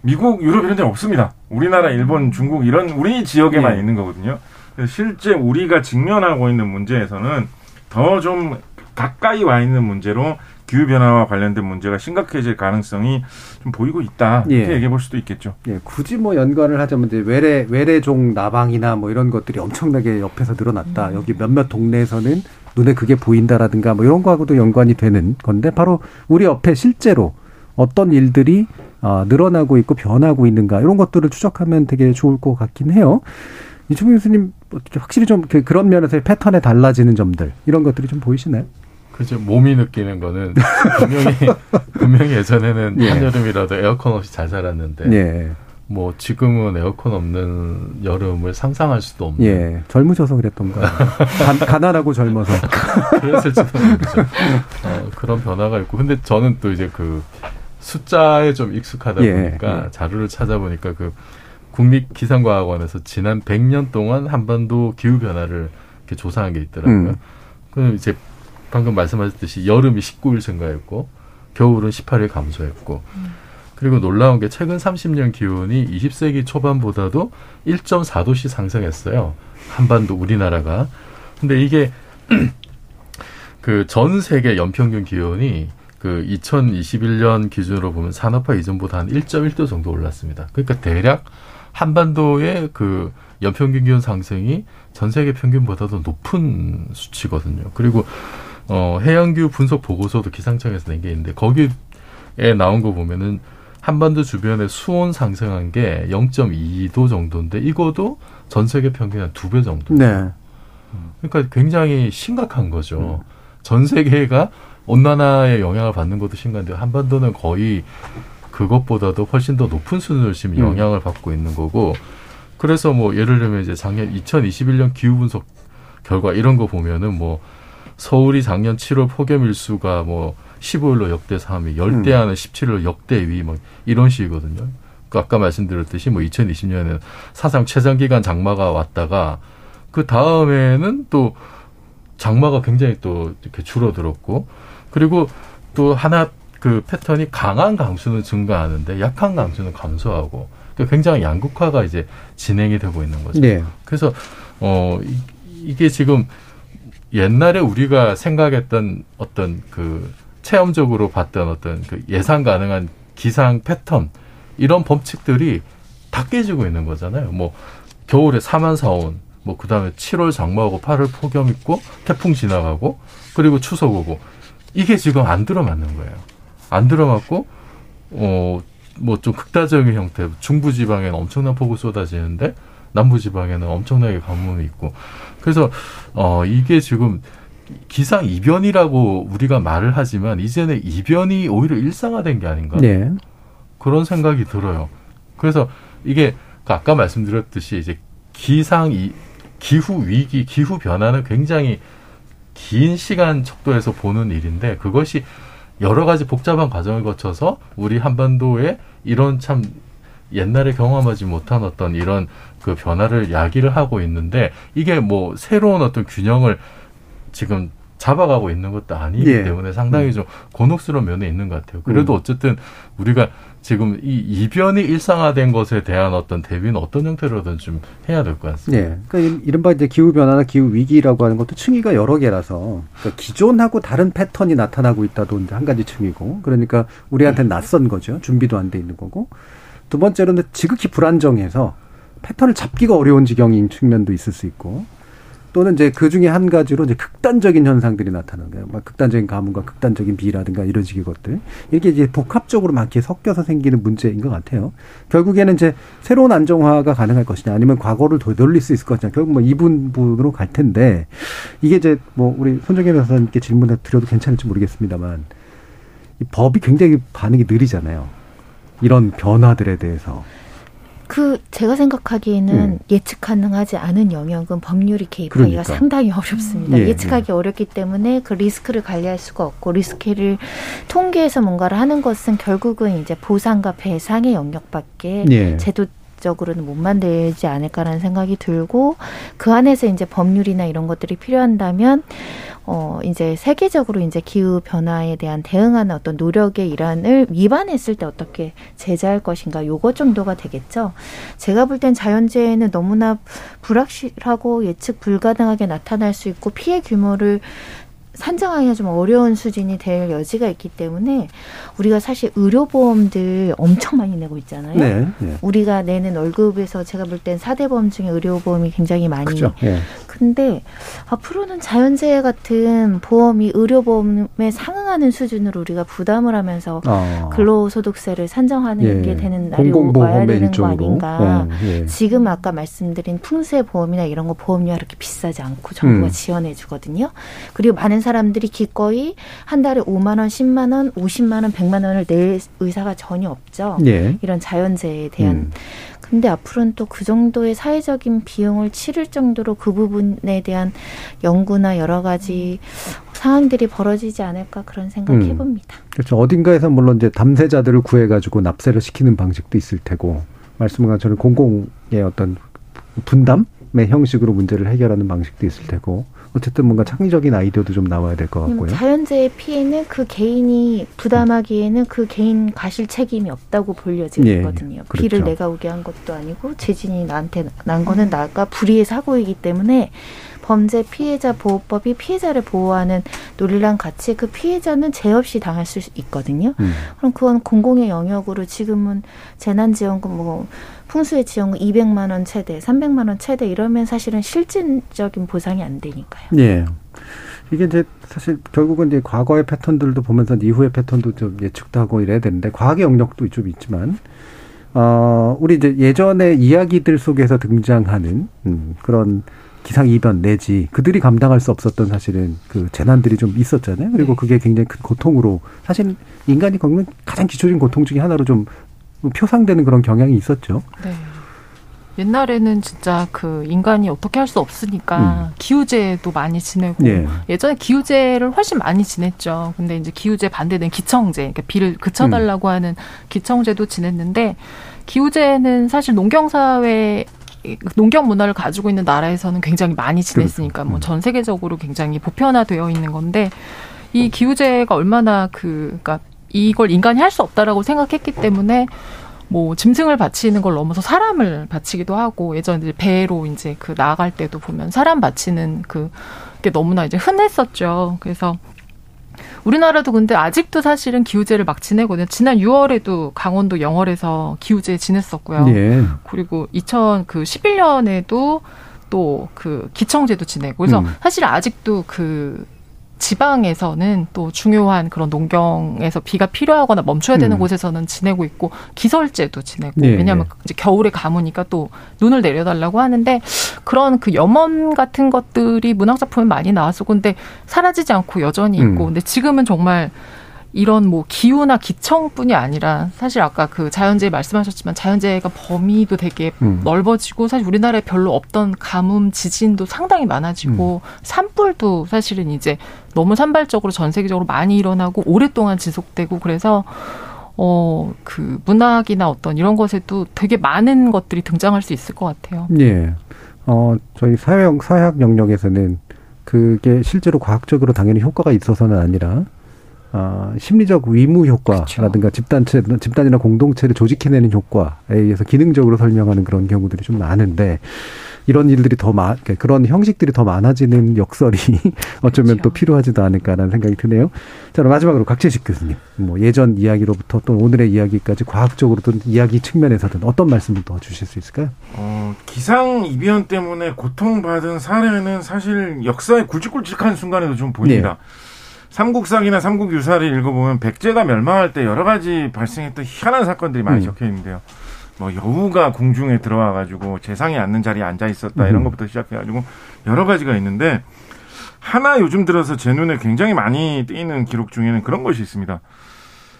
미국, 유럽 이런 데 없습니다. 우리나라, 일본, 중국 이런 우리 지역에만 예. 있는 거거든요. 그래서 실제 우리가 직면하고 있는 문제에서는 더 좀 가까이 와 있는 문제로 기후 변화와 관련된 문제가 심각해질 가능성이 좀 보이고 있다. 이렇게 예. 얘기해 볼 수도 있겠죠. 예, 굳이 뭐 연관을 하자면 이제 외래 외래종 나방이나 뭐 이런 것들이 엄청나게 옆에서 늘어났다. 여기 몇몇 동네에서는 눈에 그게 보인다라든가 뭐 이런 거하고도 연관이 되는 건데 바로 우리 옆에 실제로 어떤 일들이 어, 늘어나고 있고 변하고 있는가 이런 것들을 추적하면 되게 좋을 것 같긴 해요. 이주민 교수님 어떻게 확실히 좀 그, 그런 면에서의 패턴에 달라지는 점들 이런 것들이 좀 보이시나요? 그죠 몸이 느끼는 거는 분명히 분명히 예전에는 예. 한여름이라도 에어컨 없이 잘 살았는데 예, 뭐 지금은 에어컨 없는 여름을 상상할 수도 없는 예, 젊으셔서 그랬던가. 간, 가난하고 젊어서. 그랬을지도 모르죠. 어, 그런 변화가 있고 근데 저는 또 이제 그 숫자에 좀 익숙하다 예, 보니까 예. 자료를 찾아보니까 그 국립기상과학원에서 지난 100년 동안 한반도 기후 변화를 이렇게 조사한 게 있더라고요. 음. 그 이제 방금 말씀하셨듯이 여름이 19일 증가했고 겨울은 18일 감소했고 그리고 놀라운 게 최근 30년 기온이 20세기 초반보다도 1.4도씩 상승했어요. 한반도 우리나라가. 근데 이게 그 전 세계 연평균 기온이 그 2021년 기준으로 보면 산업화 이전보다 한 1.1도 정도 올랐습니다. 그러니까 대략 한반도의 그 연평균 기온 상승이 전 세계 평균보다도 높은 수치거든요. 그리고 어 해양기후 분석 보고서도 기상청에서 낸 게 있는데 거기에 나온 거 보면은 한반도 주변에 수온 상승한 게 0.2도 정도인데 이거도 전 세계 평균 한 두 배 정도. 네. 그러니까 굉장히 심각한 거죠. 전 세계가 온난화의 영향을 받는 것도 심각한데 한반도는 거의 그것보다도 훨씬 더 높은 수준으로 지금 음. 영향을 받고 있는 거고 그래서 뭐 예를 들면 이제 작년 2021년 기후 분석 결과 이런 거 보면은 뭐 서울이 작년 7월 폭염 일수가 뭐 15일로 역대 3위, 열대 음. 안은 17일로 역대 2위 뭐 이런 식이거든요. 그 아까 말씀드렸듯이 뭐 2020년에는 사상 최장 기간 장마가 왔다가 그 다음에는 또 장마가 굉장히 또 이렇게 줄어들었고 그리고 또 하나 그 패턴이 강한 강수는 증가하는데 약한 강수는 감소하고 그러니까 굉장히 양극화가 이제 진행이 되고 있는 거죠. 네. 그래서 어 이- 이게 지금 옛날에 우리가 생각했던 어떤 그 체험적으로 봤던 어떤 그 예상 가능한 기상 패턴 이런 법칙들이 다 깨지고 있는 거잖아요. 뭐 겨울에 사만 사온, 뭐 그다음에 7월 장마하고 8월 폭염 있고 태풍 지나가고 그리고 추석 오고 이게 지금 안 들어맞는 거예요. 안 들어맞고 어 뭐 좀 극단적인 형태 중부 지방에는 엄청난 폭우 쏟아지는데 남부 지방에는 엄청나게 가뭄이 있고 그래서 어 이게 지금 기상 이변이라고 우리가 말을 하지만 이제는 이변이 오히려 일상화된 게 아닌가 네. 그런 생각이 들어요. 그래서 이게 그 아까 말씀드렸듯이 이제 기상 이 기후 위기, 기후 변화는 굉장히 긴 시간 척도에서 보는 일인데 그것이 여러 가지 복잡한 과정을 거쳐서 우리 한반도에 이런 참 옛날에 경험하지 못한 어떤 이런 그 변화를 야기를 하고 있는데 이게 뭐 새로운 어떤 균형을 지금 잡아가고 있는 것도 아니기 예. 때문에 상당히 좀 곤혹스러운 면이 있는 것 같아요. 그래도 음. 어쨌든 우리가 지금 이 이변이 일상화된 것에 대한 어떤 대비는 어떤 형태로든 좀 해야 될 것 같습니다. 예. 그러니까 이- 이른바 이제 기후 변화나 기후 위기라고 하는 것도 층위가 여러 개라서 그러니까 기존하고 다른 패턴이 나타나고 있다도 한 가지 층이고 그러니까 우리한테는 낯선 거죠. 준비도 안 돼 있는 거고 두 번째로는 지극히 불안정해서 패턴을 잡기가 어려운 지경인 측면도 있을 수 있고 또는 이제 그 중에 한 가지로 이제 극단적인 현상들이 나타나는 거예요. 막 극단적인 가뭄과 극단적인 비라든가 이런 식의 것들. 이렇게 이제 복합적으로 막 이렇게 섞여서 생기는 문제인 것 같아요. 결국에는 이제 새로운 안정화가 가능할 것이냐 아니면 과거를 되돌릴 수 있을 것이냐 결국 뭐 이분분으로 갈 텐데 이게 이제 뭐 우리 손정혜 변호사님께 질문을 드려도 괜찮을지 모르겠습니다만 이 법이 굉장히 반응이 느리잖아요. 이런 변화들에 대해서. 그 제가 생각하기에는 음. 예측 가능하지 않은 영역은 법률이 개입하기가 그러니까. 상당히 어렵습니다. 예, 예, 측하기 어렵기 때문에 그 리스크를 관리할 수가 없고 리스크를 통계해서 뭔가를 하는 것은 결국은 이제 보상과 배상의 영역밖에 예. 제도 적으로는 못 만들지 않을까라는 생각이 들고 그 안에서 이제 법률이나 이런 것들이 필요한다면 어 이제 세계적으로 이제 기후 변화에 대한 대응하는 어떤 노력의 일환을 위반했을 때 어떻게 제재할 것인가 요거 정도가 되겠죠. 제가 볼 땐 자연재해는 너무나 불확실하고 예측 불가능하게 나타날 수 있고 피해 규모를 산정하기가 좀 어려운 수준이 될 여지가 있기 때문에 우리가 사실 의료보험들 엄청 많이 내고 있잖아요. 네. 예. 우리가 내는 월급에서 제가 볼 땐 사대 보험 중에 의료보험이 굉장히 많이 그죠. 예. 근데 앞으로는 자연재해 같은 보험이 의료보험에 상응하는 수준으로 우리가 부담을 하면서 아. 근로소득세를 산정하는 예. 게 되는 날이 와야 되는 거 일종으로. 아닌가. 예, 예. 지금 아까 말씀드린 풍수보험이나 이런 거 보험료가 그렇게 비싸지 않고 정부가 음. 지원해 주거든요. 그리고 많은 사람들이 기꺼이 한 달에 5만 원, 10만 원, 50만 원, 100만 원을 낼 의사가 전혀 없죠. 예. 이런 자연재해에 대한 음. 근데 앞으로는 또 그 정도의 사회적인 비용을 치를 정도로 그 부분에 대한 연구나 여러 가지 상황들이 벌어지지 않을까 그런 생각 음. 해봅니다. 그렇죠. 어딘가에서 물론 이제 담세자들을 구해 가지고 납세를 시키는 방식도 있을 테고, 말씀한 것처럼 공공의 어떤 분담의 형식으로 문제를 해결하는 방식도 있을 테고, 어쨌든 뭔가 창의적인 아이디어도 좀 나와야 될 것 같고요. 자연재해 피해는 그 개인이 부담하기에는 그 개인 과실 책임이 없다고 예, 볼려지거든요. 그렇죠. 비를 내가 오게 한 것도 아니고 재진이 나한테 난 거는 나가 불의의 사고이기 때문에 범죄 피해자 보호법이 피해자를 보호하는 논리랑 같이 그 피해자는 죄 없이 당할 수 있거든요. 음. 그럼 그건 공공의 영역으로 지금은 재난지원금 뭐 풍수의 지원금 200만 원 최대, 300만 원 최대 이러면 사실은 실질적인 보상이 안 되니까요. 예. 이게 이제 사실 결국은 이제 과거의 패턴들도 보면서 이후의 패턴도 좀 예측도 하고 이래야 되는데 과학의 영역도 좀 있지만 어 우리 이제 예전의 이야기들 속에서 등장하는 음, 그런 기상 이변 내지 그들이 감당할 수 없었던 사실은 그 재난들이 좀 있었잖아요. 그리고 그게 굉장히 큰 고통으로 사실 인간이 겪는 가장 기초적인 고통 중에 하나로 좀 표상되는 그런 경향이 있었죠. 네. 옛날에는 진짜 그 인간이 어떻게 할 수 없으니까 기후제도 많이 지내고 예. 예전에 기후제를 훨씬 많이 지냈죠. 근데 이제 기후제 반대된 기청제, 그러니까 비를 그쳐달라고 하는 기청제도 지냈는데 기후제는 사실 농경 사회 농경 문화를 가지고 있는 나라에서는 굉장히 많이 지냈으니까 뭐전 세계적으로 굉장히 보편화되어 있는 건데 이 기후제가 얼마나 그 그러니까 이걸 인간이 할 수 없다라고 생각했기 때문에 뭐 짐승을 바치는 걸 넘어서 사람을 바치기도 하고 예전에 이제 배로 이제 그 나아갈 때도 보면 사람 바치는 그게 너무나 이제 흔했었죠. 그래서 우리나라도 근데 아직도 사실은 기후제를 막 지내거든요. 지난 6월에도 강원도 영월에서 기후제 지냈었고요. 예. 그리고 2011년에도 또 그 기청제도 지내고 그래서 음. 사실 아직도 그 지방에서는 또 중요한 그런 농경에서 비가 필요하거나 멈춰야 되는 음. 곳에서는 지내고 있고 기설제도 지내고 예, 왜냐하면 예. 이제 겨울에 가무니까 또 눈을 내려달라고 하는데 그런 그 염원 같은 것들이 문학 작품에 많이 나왔어 근데 사라지지 않고 여전히 있고 음. 근데 지금은 정말 이런 뭐 기후나 기청뿐이 아니라 사실 아까 그 자연재해 말씀하셨지만 자연재해가 범위도 되게 음. 넓어지고 사실 우리나라에 별로 없던 가뭄, 지진도 상당히 많아지고 음. 산불도 사실은 이제 너무 산발적으로 전 세계적으로 많이 일어나고 오랫동안 지속되고 그래서 어 그 문학이나 어떤 이런 것에도 되게 많은 것들이 등장할 수 있을 것 같아요. 예. 어, 저희 사회학, 사회학 영역에서는 그게 실제로 과학적으로 당연히 효과가 있어서는 아니라 어, 심리적 의무 효과라든가 집단체, 집단이나 공동체를 조직해내는 효과에 의해서 기능적으로 설명하는 그런 경우들이 좀 많은데 이런 일들이 더 많, 그런 형식들이 더 많아지는 역설이 어쩌면 그렇죠. 또 필요하지도 않을까라는 생각이 드네요. 자, 마지막으로 각재식 교수님, 뭐 예전 이야기로부터 또 오늘의 이야기까지 과학적으로든 이야기 측면에서든 어떤 말씀을 더 주실 수 있을까요? 어, 기상 이변 때문에 고통받은 사례는 사실 역사의 굵직굵직한 순간에도 좀 보입니다. 네. 삼국사기나 삼국유사를 읽어보면 백제가 멸망할 때 여러 가지 발생했던 희한한 사건들이 많이 음. 적혀 있는데요. 뭐 여우가 궁중에 들어와 가지고 재상이 앉는 자리에 앉아 있었다 이런 음. 것부터 시작해 가지고 여러 가지가 있는데 하나 요즘 들어서 제 눈에 굉장히 많이 띄는 기록 중에는 그런 것이 있습니다.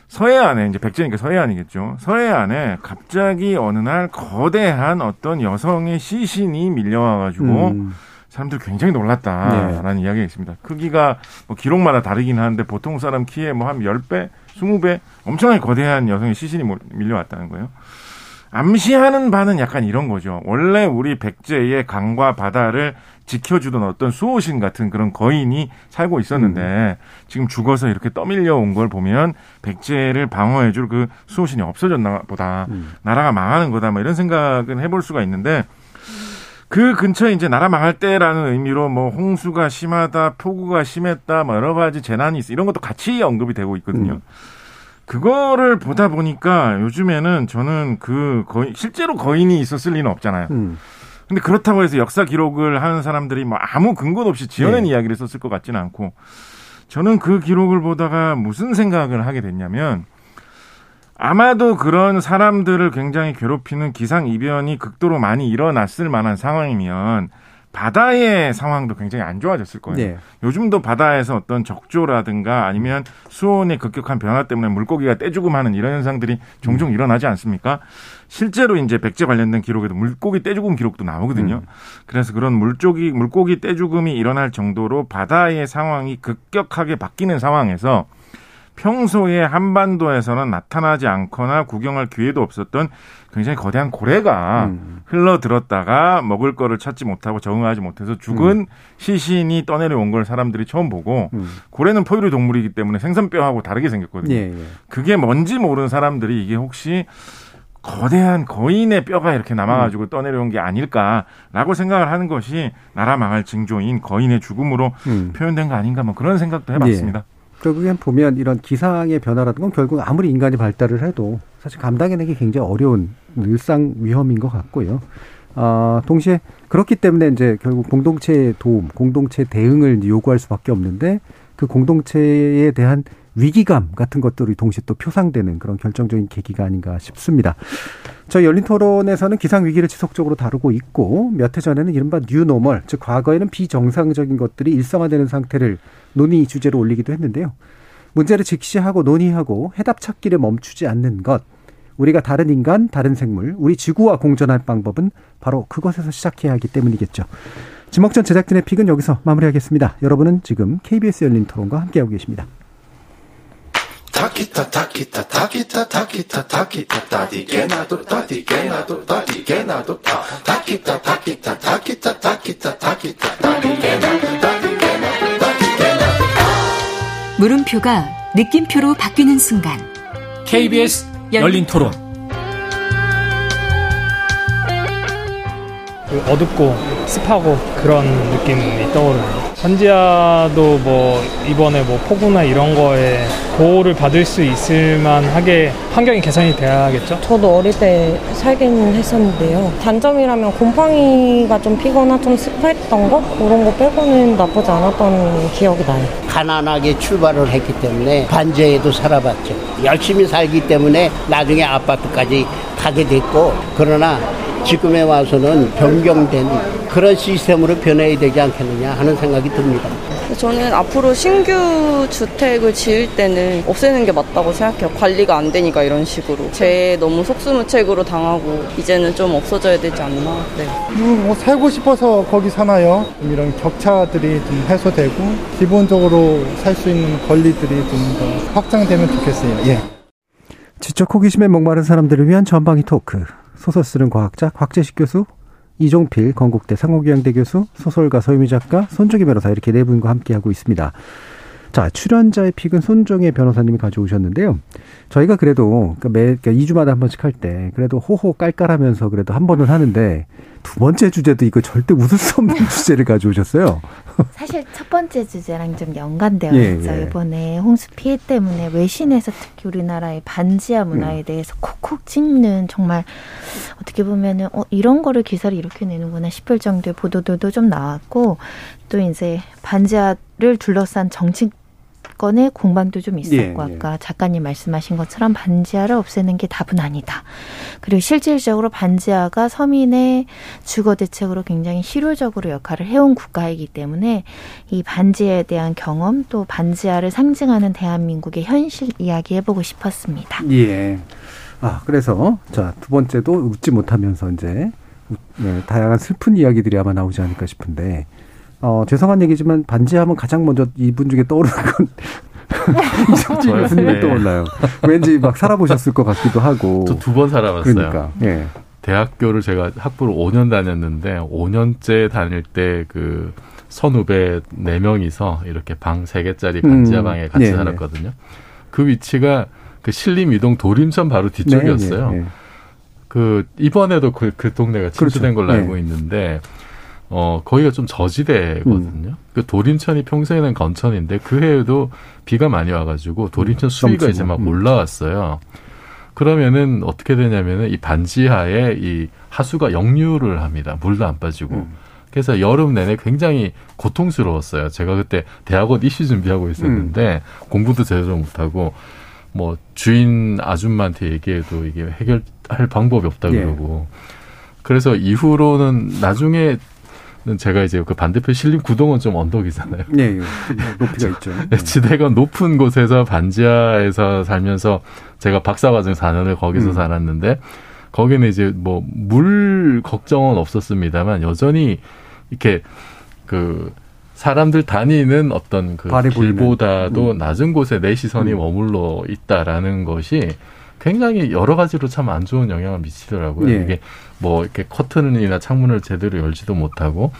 서해안에 이제 백제니까 서해안이겠죠. 서해안에 갑자기 어느 날 거대한 어떤 여성의 시신이 밀려와 가지고 음. 사람들 굉장히 놀랐다라는 네. 이야기가 있습니다. 크기가 뭐 기록마다 다르긴 하는데 보통 사람 키에 뭐한 10배, 20배 엄청나게 거대한 여성의 시신이 밀려왔다는 거예요. 암시하는 바는 약간 이런 거죠. 원래 우리 백제의 강과 바다를 지켜주던 어떤 수호신 같은 그런 거인이 살고 있었는데 음. 지금 죽어서 이렇게 떠밀려 온 걸 보면 백제를 방어해줄 그 수호신이 없어졌나 보다. 음. 나라가 망하는 거다. 뭐 이런 생각은 해볼 수가 있는데 그 근처에 이제 나라 망할 때라는 의미로 뭐 홍수가 심하다, 폭우가 심했다, 뭐 여러 가지 재난이 있어 이런 것도 같이 언급이 되고 있거든요. 음. 그거를 보다 보니까 요즘에는 저는 그 거의 실제로 거인이 있었을 리는 없잖아요. 음. 근데 그렇다고 해서 역사 기록을 하는 사람들이 뭐 아무 근거 없이 지어낸 네. 이야기를 썼을 것 같지는 않고 저는 그 기록을 보다가 무슨 생각을 하게 됐냐면 아마도 그런 사람들을 굉장히 괴롭히는 기상 이변이 극도로 많이 일어났을 만한 상황이면 바다의 상황도 굉장히 안 좋아졌을 거예요. 네. 요즘도 바다에서 어떤 적조라든가 아니면 수온의 급격한 변화 때문에 물고기가 떼죽음 하는 이런 현상들이 종종 음. 일어나지 않습니까? 실제로 이제 백제 관련된 기록에도 물고기 떼죽음 기록도 나오거든요. 음. 그래서 그런 물고기 물고기 떼죽음이 일어날 정도로 바다의 상황이 급격하게 바뀌는 상황에서 평소에 한반도에서는 나타나지 않거나 구경할 기회도 없었던 굉장히 거대한 고래가 음. 흘러들었다가 먹을 거를 찾지 못하고 적응하지 못해서 죽은 음. 시신이 떠내려온 걸 사람들이 처음 보고 음. 고래는 포유류 동물이기 때문에 생선뼈하고 다르게 생겼거든요. 예, 예. 그게 뭔지 모르는 사람들이 이게 혹시 거대한 거인의 뼈가 이렇게 남아가지고 음. 떠내려온 게 아닐까라고 생각을 하는 것이 나라 망할 징조인 거인의 죽음으로 음. 표현된 거 아닌가 뭐 그런 생각도 해봤습니다. 예. 결국엔 보면 이런 기상의 변화라든 건 결국 아무리 인간이 발달을 해도 사실 감당해내기 굉장히 어려운 일상 위험인 것 같고요. 아, 동시에 그렇기 때문에 이제 결국 공동체의 도움, 공동체 대응을 요구할 수밖에 없는데 그 공동체에 대한 위기감 같은 것들이 동시에 또 표상되는 그런 결정적인 계기가 아닌가 싶습니다. 저희 열린 토론에서는 기상 위기를 지속적으로 다루고 있고 몇 해 전에는 이른바 뉴노멀, 즉 과거에는 비정상적인 것들이 일상화되는 상태를 논의 주제로 올리기도 했는데요. 문제를 직시하고 논의하고 해답 찾기를 멈추지 않는 것. 우리가 다른 인간, 다른 생물, 우리 지구와 공존할 방법은 바로 그것에서 시작해야 하기 때문이겠죠. 지목전 제작진의 픽은 여기서 마무리하겠습니다. 여러분은 지금 KBS 열린 토론과 함께하고 계십니다. 타키타 타키타 타키타 타키타 타키타 타디게 나도 타디게 나도 타디게 나도 타 타키타 타키타 타키타 타키타 타키타 타디게나도 타디게나도 타디게나도. 물음표가 느낌표로 바뀌는 순간. KBS 열린 토론. 그 어둡고 습하고 그런 느낌이 떠오르네요. 현지아도 뭐 이번에 뭐 폭우나 이런 거에 보호를 받을 수 있을 만하게 환경이 개선이 돼야겠죠? 저도 어릴 때 살긴 했었는데요. 단점이라면 곰팡이가 좀 피거나 좀 습했던 거 그런 거 빼고는 나쁘지 않았던 기억이 나요. 가난하게 출발을 했기 때문에 반지에도 살아봤죠. 열심히 살기 때문에 나중에 아파트까지 가게 됐고 그러나 지금에 와서는 변경된 그런 시스템으로 변해야 되지 않겠느냐 하는 생각이 듭니다. 저는 앞으로 신규 주택을 지을 때는 없애는 게 맞다고 생각해요. 관리가 안 되니까 이런 식으로. 제 너무 속수무책으로 당하고 이제는 좀 없어져야 되지 않나. 네. 음, 뭐 살고 싶어서 거기 사나요? 이런 격차들이 좀 해소되고 기본적으로 살 수 있는 권리들이 좀 더 확장되면 좋겠어요. 예. 지적 호기심에 목마른 사람들을 위한 전방위 토크. 소설 쓰는 과학자 곽재식 교수 이종필 건국대 상호교양대 교수, 소설가 서유미 작가, 손종희 변호사 이렇게 네 분과 함께하고 있습니다. 자, 출연자의 픽은 손종혜 변호사님이 가져오셨는데요. 저희가 그래도 그러니까 매 그러니까 2주마다 한 번씩 할 때 그래도 호호 깔깔하면서 그래도 한 번은 하는데 두 번째 주제도 이거 절대 웃을 수 없는 주제를 가져오셨어요. 사실 첫 번째 주제랑 좀 연관되어 예, 있죠. 예. 이번에 홍수 피해 때문에 외신에서 특히 우리나라의 반지하 문화에 대해서 콕콕 찝는 정말 어떻게 보면은 어, 이런 거를 기사를 이렇게 내는구나 싶을 정도의 보도들도 좀 나왔고 또 이제 반지하를 둘러싼 정치 권의 공방도 좀 있었고 예, 예. 아까 작가님 말씀하신 것처럼 반지하를 없애는 게 답은 아니다. 그리고 실질적으로 반지하가 서민의 주거 대책으로 굉장히 실효적으로 역할을 해온 국가이기 때문에 이 반지하에 대한 경험 또 반지하를 상징하는 대한민국의 현실 이야기 해보고 싶었습니다. 예. 아, 그래서 자, 두 번째도 웃지 못하면서 이제 웃- 네, 다양한 슬픈 이야기들이 아마 나오지 않을까 싶은데 어, 죄송한 얘기지만 반지하면 가장 먼저 이분 중에 떠오르는 건 이성진 저요? 교수님이 네. 떠올라요. 왠지 막 살아보셨을 것 같기도 하고. 저 두 번 살아봤어요. 그러니까. 예. 대학교를 제가 학부를 5년 다녔는데 5년째 다닐 때 그 선후배 4명이서 이렇게 방 3개짜리 반지하 음. 방에 같이 네, 살았거든요. 그 위치가 그 신림 이동 도림천 바로 뒤쪽이었어요. 네, 네, 네. 그 이번에도 그, 그 동네가 침수된 그렇죠. 걸로 알고 네. 있는데 어 거기가 좀 저지대거든요. 음. 그 도림천이 평소에는 건천인데 그 해에도 비가 많이 와가지고 도림천 수위가 넘치고. 이제 막 음. 올라왔어요. 그러면은 어떻게 되냐면은 이 반지하에 이 하수가 역류를 합니다. 물도 안 빠지고. 음. 그래서 여름 내내 굉장히 고통스러웠어요. 제가 그때 대학원 입시 준비하고 있었는데 공부도 제대로 못하고 뭐 주인 아줌마한테 얘기해도 이게 해결할 방법이 없다 예. 그러고 그래서 이후로는 나중에는 제가 이제 그 반대편 신림 구동은 좀 언덕이잖아요. 예, 예. 좀 높이가 있죠. 네, 지대가 높은 곳에서 반지하에서 살면서 제가 박사과정 4년을 거기서 음. 살았는데 거기는 이제 뭐 물 걱정은 없었습니다만 여전히 이렇게 그 사람들 다니는 어떤 그. 길보다도 음. 낮은 곳에 내 시선이 음. 머물러 있다라는 것이 굉장히 여러 가지로 참 안 좋은 영향을 미치더라고요. 예. 이게 뭐 이렇게 커튼이나 창문을 제대로 열지도 못하고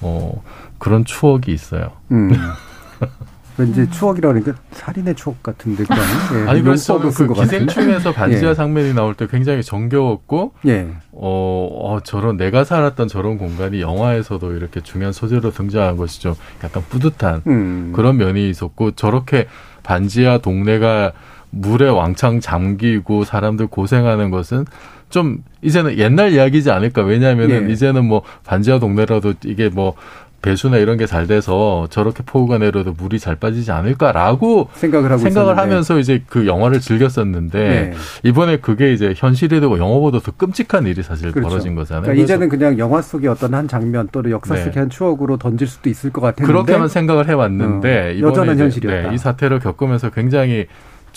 어 그런 추억이 있어요. 음. 왠지 추억이라 그러니까 살인의 추억 같은데 그냥 예, 아니 그래서 그것 같은. 기생충에서 반지하 예. 장면이 나올 때 굉장히 정겨웠고 예. 어, 어, 저런 내가 살았던 저런 공간이 영화에서도 이렇게 중요한 소재로 등장한 것이 좀 약간 뿌듯한 음. 그런 면이 있었고 저렇게 반지하 동네가 물에 왕창 잠기고 사람들 고생하는 것은 좀 이제는 옛날 이야기지 않을까 왜냐하면은 예. 이제는 뭐 반지하 동네라도 이게 뭐 배수나 이런 게 잘 돼서 저렇게 폭우가 내려도 물이 잘 빠지지 않을까라고 생각을 하고 생각을 있었는데. 하면서 이제 그 영화를 즐겼었는데 네. 이번에 그게 이제 현실이 되고 영화보다 더 끔찍한 일이 사실 그렇죠. 벌어진 거잖아요. 그러니까 이제는 그냥 영화 속의 어떤 한 장면 또는 역사 네. 속의 한 추억으로 던질 수도 있을 것 같았는데 그렇게만 생각을 해왔는데 어, 이번에 여전한 현실이었다. 네, 이 사태를 겪으면서 굉장히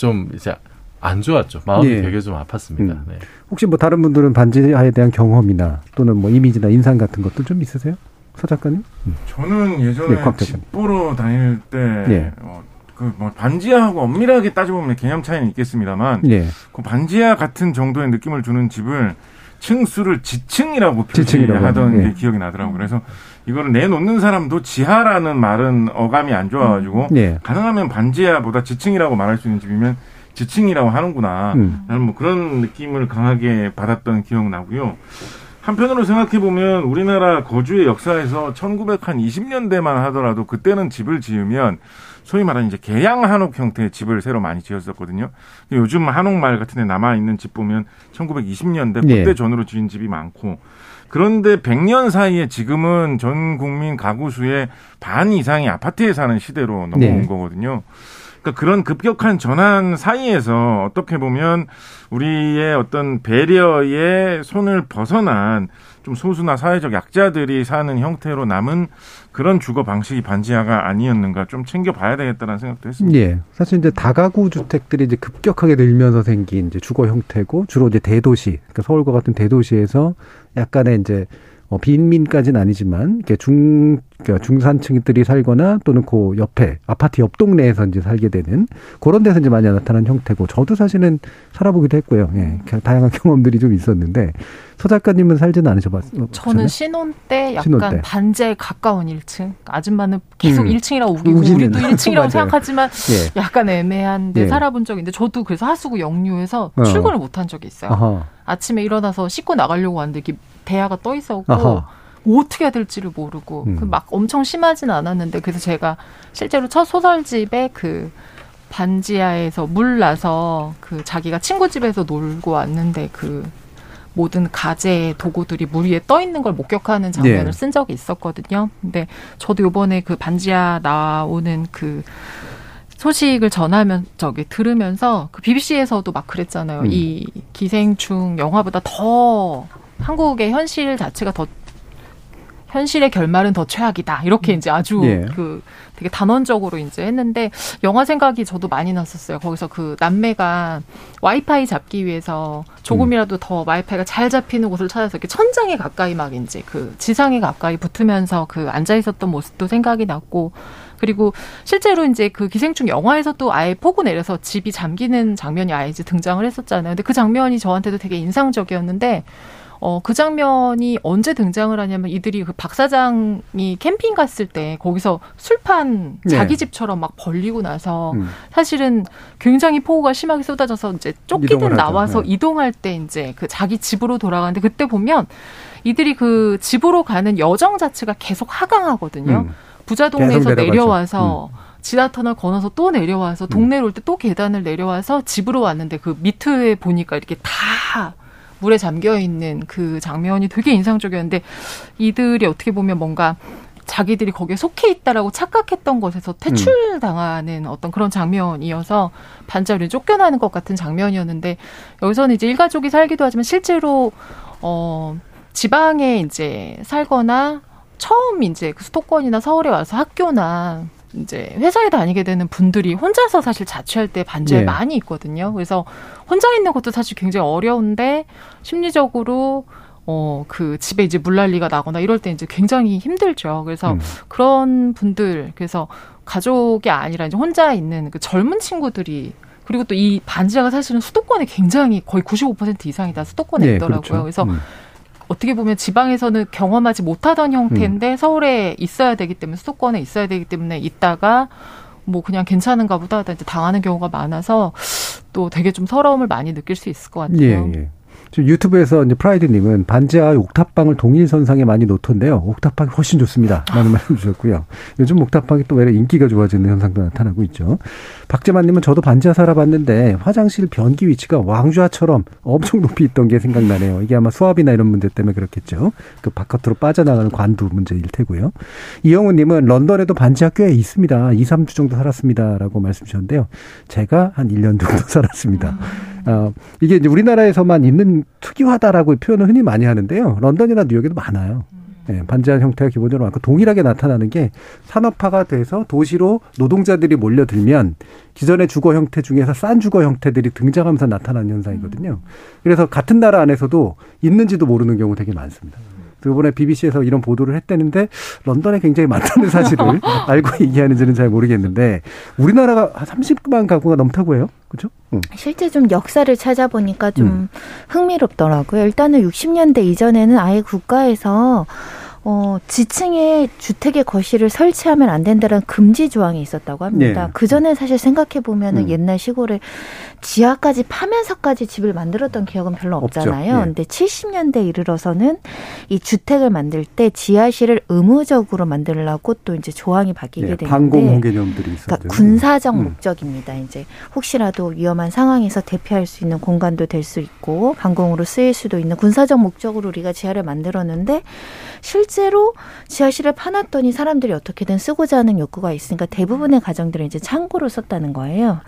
좀 이제 안 좋았죠. 마음이 예. 되게 좀 아팠습니다. 음. 네. 혹시 뭐 다른 분들은 반지하에 대한 경험이나 또는 뭐 이미지나 인상 같은 것도 좀 있으세요? 서 작가님? 음. 저는 예전에 네, 곽 집. 보러 다닐 때, 예. 어, 그뭐 반지하하고 엄밀하게 따져보면 개념 차이는 있겠습니다만, 예. 그 반지하 같은 정도의 느낌을 주는 집을 층수를 지층이라고 표시하던 예. 게 기억이 나더라고요. 그래서 이거를 내놓는 사람도 지하라는 말은 어감이 안 좋아가지고 예. 가능하면 반지하보다 지층이라고 말할 수 있는 집이면 지층이라고 하는구나. 음. 나는 뭐 그런 느낌을 강하게 받았던 기억 나고요. 한편으로 생각해 보면 우리나라 거주의 역사에서 1920년대만 하더라도 그때는 집을 지으면 소위 말하는 이제 개양 한옥 형태의 집을 새로 많이 지었었거든요. 요즘 한옥마을 같은 데 남아 있는 집 보면 1920년대 예. 그때 전으로 지은 집이 많고 그런데 100년 사이에 지금은 전 국민 가구 수의 반 이상이 아파트에 사는 시대로 넘어온 네. 거거든요. 그러니까 그런 급격한 전환 사이에서 어떻게 보면 우리의 어떤 배려의 손을 벗어난 좀 소수나 사회적 약자들이 사는 형태로 남은 그런 주거 방식이 반지하가 아니었는가 좀 챙겨봐야 되겠다는 생각도 했습니다. 예. 사실 이제 다가구 주택들이 이제 급격하게 늘면서 생긴 이제 주거 형태고 주로 이제 대도시, 그러니까 서울과 같은 대도시에서 약간의 이제 어, 빈민까지는 아니지만 이렇게 중 그러니까 중산층들이 살거나 또는 그 옆에 아파트 옆 동네에서 이제 살게 되는 그런 데서 이제 많이 나타나는 형태고 저도 사실은 살아보기도 했고요. 예. 다양한 경험들이 좀 있었는데 서 작가님은 살지는 않으셔봤어요? 저는 신혼 때 약간 신혼 때. 반지에 가까운 1층. 아줌마는 계속 음. 1층이라고 우기고 우기는. 우리도 1층이라고 맞아요. 생각하지만 예. 약간 애매한데 예. 살아본 적이 있는데 저도 그래서 하수구 역류해서 어. 출근을 못한 적이 있어요. 아하. 아침에 일어나서 씻고 나가려고 하는데 이렇게 대야가 떠 있었고 아하. 뭐 어떻게 해야 될지를 모르고 음. 그막 엄청 심하진 않았는데 그래서 제가 실제로 첫 소설집에 그 반지하에서 물 나서 그 자기가 친구 집에서 놀고 왔는데 그 모든 가재 도구들이 물 위에 떠 있는 걸 목격하는 장면을 예. 쓴 적이 있었거든요. 근데 저도 요번에 그 반지하 나오는 그 소식을 전하면 저기 들으면서 그 BBC에서도 막 그랬잖아요. 음. 이 기생충 영화보다 더 한국의 현실 자체가 더 현실의 결말은 더 최악이다. 이렇게 이제 아주 예. 그 되게 단언적으로 이제 했는데 영화 생각이 저도 많이 났었어요. 거기서 그 남매가 와이파이 잡기 위해서 조금이라도 더 와이파이가 잘 잡히는 곳을 찾아서 이렇게 천장에 가까이 막 이제 그 지상에 가까이 붙으면서 그 앉아 있었던 모습도 생각이 났고 그리고 실제로 이제 그 기생충 영화에서도 아예 폭우 내려서 집이 잠기는 장면이 아예 이제 등장을 했었잖아요. 근데 그 장면이 저한테도 되게 인상적이었는데 어, 그 장면이 언제 등장을 하냐면 이들이 그 박 사장이 캠핑 갔을 때 거기서 술판 네. 자기 집처럼 막 벌리고 나서 음. 사실은 굉장히 폭우가 심하게 쏟아져서 이제 쫓기듯. 나와서 네. 이동할 때 이제 그 자기 집으로 돌아가는데 그때 보면 이들이 그 집으로 가는 여정 자체가 계속 하강하거든요. 음. 부자 동네에서. 내려와서 지하터널 건너서 또 내려와서 동네로 올 때 또 계단을 내려와서 집으로 왔는데 그 밑에 보니까 이렇게 다 물에 잠겨 있는 그 장면이 되게 인상적이었는데 이들이 어떻게 보면 뭔가 자기들이 거기에 속해 있다라고 착각했던 것에서 퇴출당하는 어떤 그런 장면이어서 반자리 쫓겨나는 것 같은 장면이었는데 여기서는 이제 일가족이 살기도 하지만 실제로 어 지방에 이제 살거나 처음 이제 그 수도권이나 서울에 와서 학교나 이제 회사에 다니게 되는 분들이 혼자서 사실 자취할 때 반지에 예. 많이 있거든요. 그래서 혼자 있는 것도 사실 굉장히 어려운데 심리적으로 어 그 집에 이제 물난리가 나거나 이럴 때 이제 굉장히 힘들죠. 그래서 음. 그런 분들 그래서 가족이 아니라 이제 혼자 있는 그 젊은 친구들이 그리고 또 이 반지하가 사실은 수도권에 굉장히 거의 95% 이상이 다 수도권에 예, 있더라고요. 그렇죠. 그래서 음. 어떻게 보면 지방에서는 경험하지 못하던 형태인데 서울에 있어야 되기 때문에 수도권에 있어야 되기 때문에 있다가 뭐 그냥 괜찮은가 보다 이제 당하는 경우가 많아서 또 되게 좀 서러움을 많이 느낄 수 있을 것 같아요. 예, 예. 유튜브에서 이제 프라이드님은 반지하 옥탑방을 동일선상에 많이 놓던데요. 옥탑방이 훨씬 좋습니다. 라는 말씀 주셨고요. 요즘 옥탑방이 또 외래 인기가 좋아지는 현상도 나타나고 있죠. 박재만님은 저도 반지하 살아봤는데 화장실 변기 위치가 왕좌처럼 엄청 높이 있던 게 생각나네요. 이게 아마 수압이나 이런 문제 때문에 그렇겠죠. 그 바깥으로 빠져나가는 관두 문제일 테고요. 이영우님은 런던에도 반지하 꽤 있습니다. 2, 3주 정도 살았습니다. 라고 말씀 주셨는데요. 제가 한 1년 정도 살았습니다. 어, 이게 이제 우리나라에서만 있는 특이하다라고 표현을 흔히 많이 하는데요. 런던이나 뉴욕에도 많아요. 예, 반지하 형태가 기본적으로 많고 동일하게 나타나는 게 산업화가 돼서 도시로 노동자들이 몰려들면 기존의 주거 형태 중에서 싼 주거 형태들이 등장하면서 나타나는 현상이거든요. 그래서 같은 나라 안에서도 있는지도 모르는 경우 되게 많습니다. 이번에 BBC에서 이런 보도를 했다는데 런던에 굉장히 많다는 사실을 알고 얘기하는지는 잘 모르겠는데 우리나라가 한 30만 가구가 넘다고 해요. 그렇죠? 응. 실제 좀 역사를 찾아보니까 좀 음. 흥미롭더라고요. 일단은 60년대 이전에는 아예 국가에서 어, 지층에 주택의 거실을 설치하면 안 된다는 금지 조항이 있었다고 합니다. 네. 그 전에 사실 생각해 보면은 음. 옛날 시골에 지하까지 파면서까지 집을 만들었던 기억은 별로 없죠. 없잖아요. 예. 근데 70년대 이르러서는 이 주택을 만들 때 지하실을 의무적으로 만들라고 또 이제 조항이 바뀌게 예, 되는데 방공호 개념들이 있었죠. 그러니까 군사적 음. 목적입니다. 이제 혹시라도 위험한 상황에서 대피할 수 있는 공간도 될 수 있고 방공으로 쓰일 수도 있는 군사적 목적으로 우리가 지하를 만들었는데 실제로 지하실을 파놨더니 사람들이 어떻게든 쓰고자 하는 욕구가 있으니까 대부분의 가정들은 이제 창고로 썼다는 거예요.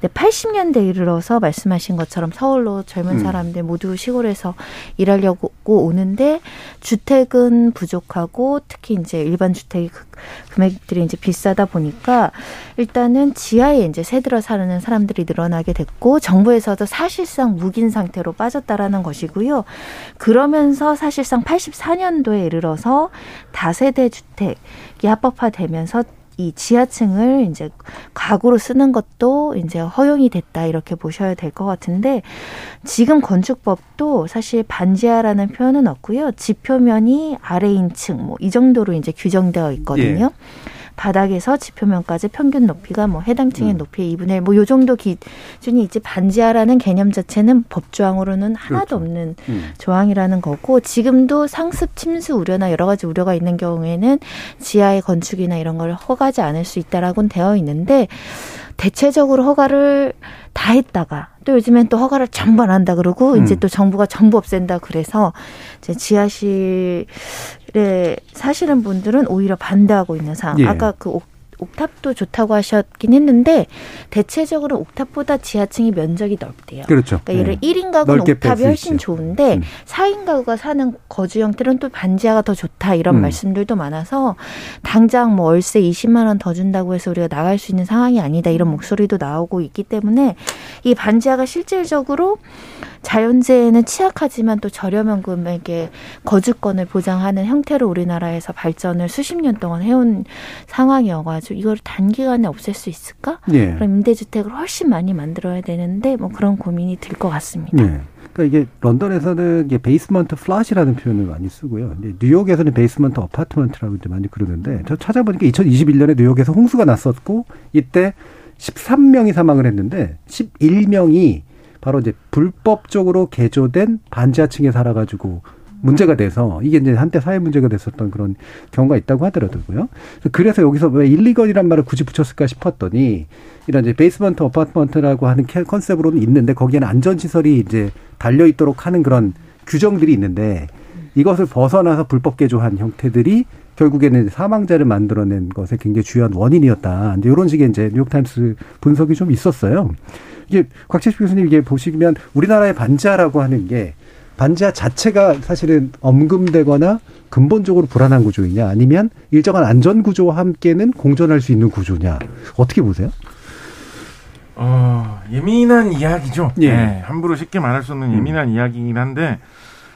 근데 80년대 이르러서 말씀하신 것처럼 서울로 젊은 음. 사람들 모두 시골에서 일하려고 오는데 주택은 부족하고 특히 이제 일반 주택이 그- 금액들이 이제 비싸다 보니까 일단은 지하에 이제 새들어 사는 사람들이 늘어나게 됐고 정부에서도 사실상 묵인 상태로 빠졌다라는 것이고요. 그러면서 사실상 84년도에 이르러서 다세대 주택이 합법화되면서 이 지하층을 이제 가구로 쓰는 것도 이제 허용이 됐다 이렇게 보셔야 될 것 같은데 지금 건축법도 사실 반지하라는 표현은 없고요. 지표면이 아래인 층 뭐 이 정도로 이제 규정되어 있거든요. 예. 바닥에서 지표면까지 평균 높이가 뭐 해당 층의 음. 높이의 2분의 1, 뭐 요 정도 기준이 있지 반지하라는 개념 자체는 법조항으로는 하나도 그렇죠. 없는 음. 조항이라는 거고 지금도 상습 침수 우려나 여러 가지 우려가 있는 경우에는 지하의 건축이나 이런 걸 허가하지 않을 수 있다라고는 되어 있는데 대체적으로 허가를 다 했다가 또 요즘엔 또 허가를 전부 안 한다 그러고 음. 이제 또 정부가 전부 없앤다 그래서 이제 지하실에 사시는 분들은 오히려 반대하고 있는 상황. 예. 아까 그 옥탑도 좋다고 하셨긴 했는데 대체적으로 옥탑보다 지하층이 면적이 넓대요. 그렇죠. 그러니까 예를 네. 1인 가구는 옥탑이 훨씬 있죠. 좋은데 음. 4인 가구가 사는 거주 형태는 또 반지하가 더 좋다 이런 음. 말씀들도 많아서 당장 뭐 월세 20만 원 더 준다고 해서 우리가 나갈 수 있는 상황이 아니다 이런 목소리도 나오고 있기 때문에 이 반지하가 실질적으로 자연재해는 취약하지만 또 저렴한 금액의 거주권을 보장하는 형태로 우리나라에서 발전을 수십 년 동안 해온 상황이어가지고 이걸 단기간에 없앨 수 있을까? 예. 그럼 임대주택을 훨씬 많이 만들어야 되는데 뭐 그런 고민이 들 것 같습니다. 예. 그러니까 이게 런던에서는 이게 basement flat이라는 표현을 많이 쓰고요. 뉴욕에서는 basement apartment라고 이제 많이 그러는데 저 찾아보니까 2021년에 뉴욕에서 홍수가 났었고 이때 13명이 사망을 했는데 11명이 바로 이제 불법적으로 개조된 반지하층에 살아가지고 문제가 돼서 이게 이제 한때 사회 문제가 됐었던 그런 경우가 있다고 하더라고요. 그래서 여기서 왜 illegal이란 말을 굳이 붙였을까 싶었더니 이런 이제 basement apartment라고 하는 컨셉으로는 있는데 거기에는 안전 시설이 이제 달려 있도록 하는 그런 규정들이 있는데 이것을 벗어나서 불법 개조한 형태들이 결국에는 사망자를 만들어낸 것에 굉장히 중요한 원인이었다. 이제 이런 식의 이제 뉴욕타임스 분석이 좀 있었어요. 이게 곽재식 교수님 이게 보시면 우리나라의 반지하라고 하는 게 반지하 자체가 사실은 엄금되거나 근본적으로 불안한 구조이냐 아니면 일정한 안전 구조와 함께는 공존할 수 있는 구조냐 어떻게 보세요? 어, 예민한 이야기죠. 예. 네, 함부로 쉽게 말할 수 없는 예민한 음. 이야기이긴 한데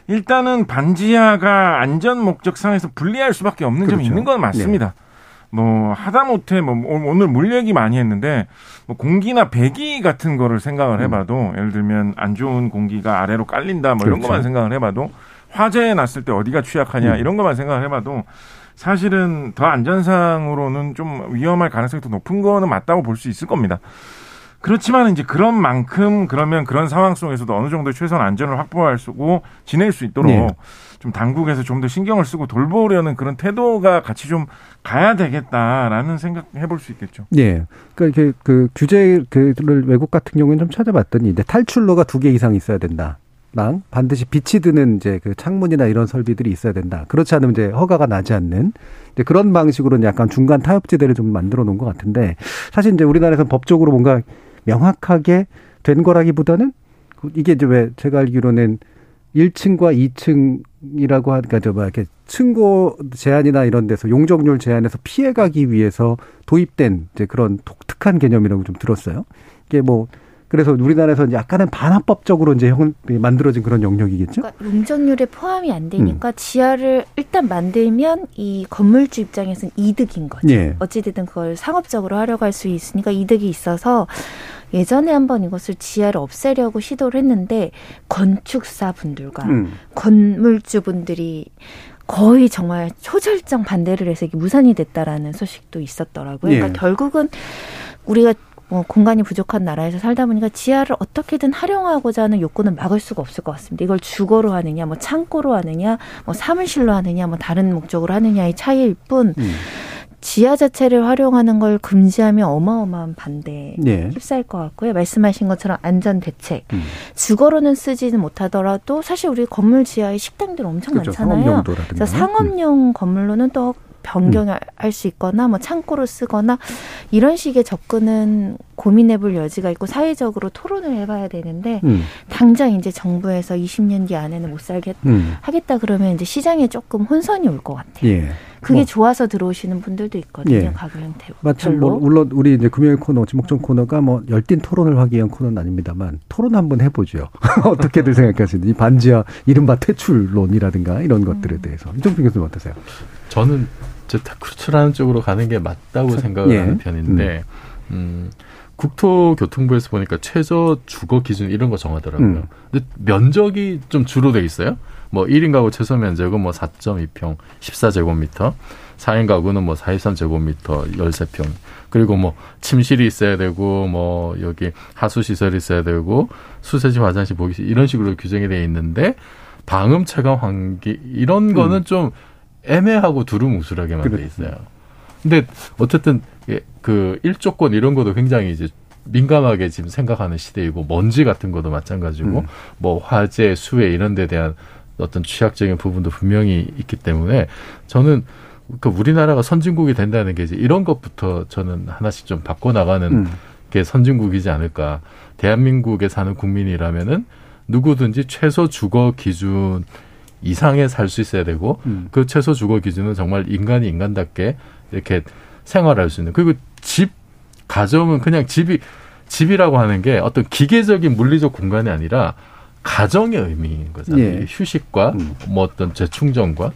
일단은 반지하가 안전 목적상에서 분리할 수밖에 없는 그렇죠. 점이 있는 건 맞습니다. 네. 뭐 하다못해 뭐 오늘 물 얘기 많이 했는데 뭐 공기나 배기 같은 거를 생각을 음. 해봐도 음. 예를 들면 안 좋은 공기가 아래로 깔린다 뭐 이런 그렇죠. 것만 생각을 해봐도 화재 났을 때 어디가 취약하냐 음. 이런 것만 생각을 해봐도 사실은 더 안전상으로는 좀 위험할 가능성이 더 높은 거는 맞다고 볼 수 있을 겁니다. 그렇지만 이제 그런 만큼 그러면 그런 상황 속에서도 어느 정도 최소한 안전을 확보할 수고 지낼 수 있도록 네. 좀 당국에서 좀 더 신경을 쓰고 돌보려는 그런 태도가 같이 좀 가야 되겠다라는 생각 해볼 수 있겠죠. 네. 그러니까 이게 그 규제를 외국 같은 경우는 좀 찾아봤더니 이제 탈출로가 두 개 이상 있어야 된다. 랑 반드시 빛이 드는 이제 그 창문이나 이런 설비들이 있어야 된다. 그렇지 않으면 이제 허가가 나지 않는 이제 그런 방식으로는 약간 중간 타협지대를 좀 만들어 놓은 것 같은데 사실 이제 우리나라에서는 법적으로 뭔가 명확하게 된 거라기보다는 이게 이제 왜 제가 알기로는 1층과 2층 이라고 하니까 저뭐 이렇게 층고 제한이나 이런 데서 용적률 제한에서 피해가기 위해서 도입된 이제 그런 독특한 개념이라고 좀 들었어요. 이게 뭐 그래서 우리나라에서 약간은 반합법적으로 이제 만들어진 그런 영역이겠죠. 그러니까 용적률에 포함이 안 되니까 음. 지하를 일단 만들면 이 건물주 입장에서는 이득인 거죠. 예. 어찌됐든 그걸 상업적으로 하려고 할 수 있으니까 이득이 있어서 예전에 한번 이것을 지하를 없애려고 시도를 했는데 건축사 분들과 음. 건물주 분들이 거의 정말 초절정 반대를 해서 이게 무산이 됐다라는 소식도 있었더라고요. 그러니까 예. 결국은 우리가 뭐 공간이 부족한 나라에서 살다 보니까 지하를 어떻게든 활용하고자 하는 욕구는 막을 수가 없을 것 같습니다. 이걸 주거로 하느냐, 뭐 창고로 하느냐, 뭐 사무실로 하느냐, 뭐 다른 목적으로 하느냐의 차이일 뿐. 음. 지하 자체를 활용하는 걸 금지하면 어마어마한 반대에 네. 휩싸일 것 같고요. 말씀하신 것처럼 안전 대책. 음. 주거로는 쓰지는 못하더라도 사실 우리 건물 지하에 식당들 엄청 그렇죠. 많잖아요. 그래서 상업용 음. 건물로는 또 변경할 음. 수 있거나 뭐 창고로 쓰거나 이런 식의 접근은 고민해 볼 여지가 있고 사회적으로 토론을 해봐야 되는데 음. 당장 이제 정부에서 20년 뒤 안에는 못 살게 음. 하겠다 그러면 이제 시장에 조금 혼선이 올 것 같아요. 예. 그게 뭐. 좋아서 들어오시는 분들도 있거든요. 예. 가구 형태. 마침 뭐 물론 우리 이제 금요일 코너 지목전 코너가 뭐 열띤 토론을 하기 위한 코너는 아닙니다만 토론 한번 해보죠. 어떻게들 생각하시는지 이 반지하 이른바 퇴출론이라든가 이런 것들에 대해서 이종필 교수님 어떠세요? 저는 저 퇴출하는 쪽으로 가는 게 맞다고 생각을 예. 하는 편인데 음. 국토교통부에서 보니까 최저 주거 기준 이런 거 정하더라고요. 음. 근데 면적이 좀 주로 돼 있어요. 뭐 1인 가구 최소 면적은 뭐 4.2평, 14제곱미터. 4인 가구는 뭐 43제곱미터, 13평. 그리고 뭐 침실이 있어야 되고 뭐 여기 하수 시설이 있어야 되고 수세지 화장실 보기실 이런 식으로 규정이 돼 있는데 방음 체감 환기 이런 거는 음. 좀 애매하고 두루뭉술하게만 돼 그렇죠. 있어요. 근데 어쨌든 예, 그 일조권 이런 것도 굉장히 이제 민감하게 지금 생각하는 시대이고 먼지 같은 것도 마찬가지고 음. 뭐 화재, 수해 이런 데 대한 어떤 취약적인 부분도 분명히 있기 때문에 저는 그 우리나라가 선진국이 된다는 게 이제 이런 것부터 저는 하나씩 좀 바꿔 나가는 음. 게 선진국이지 않을까. 대한민국에 사는 국민이라면은 누구든지 최소 주거 기준 이상에 살 수 있어야 되고 음. 그 최소 주거 기준은 정말 인간이 인간답게 이렇게 생활할 수 있는 그리고 집 가정은 그냥 집이 집이라고 하는 게 어떤 기계적인 물리적 공간이 아니라 가정의 의미인 거잖아요. 예. 휴식과 뭐 어떤 재충전과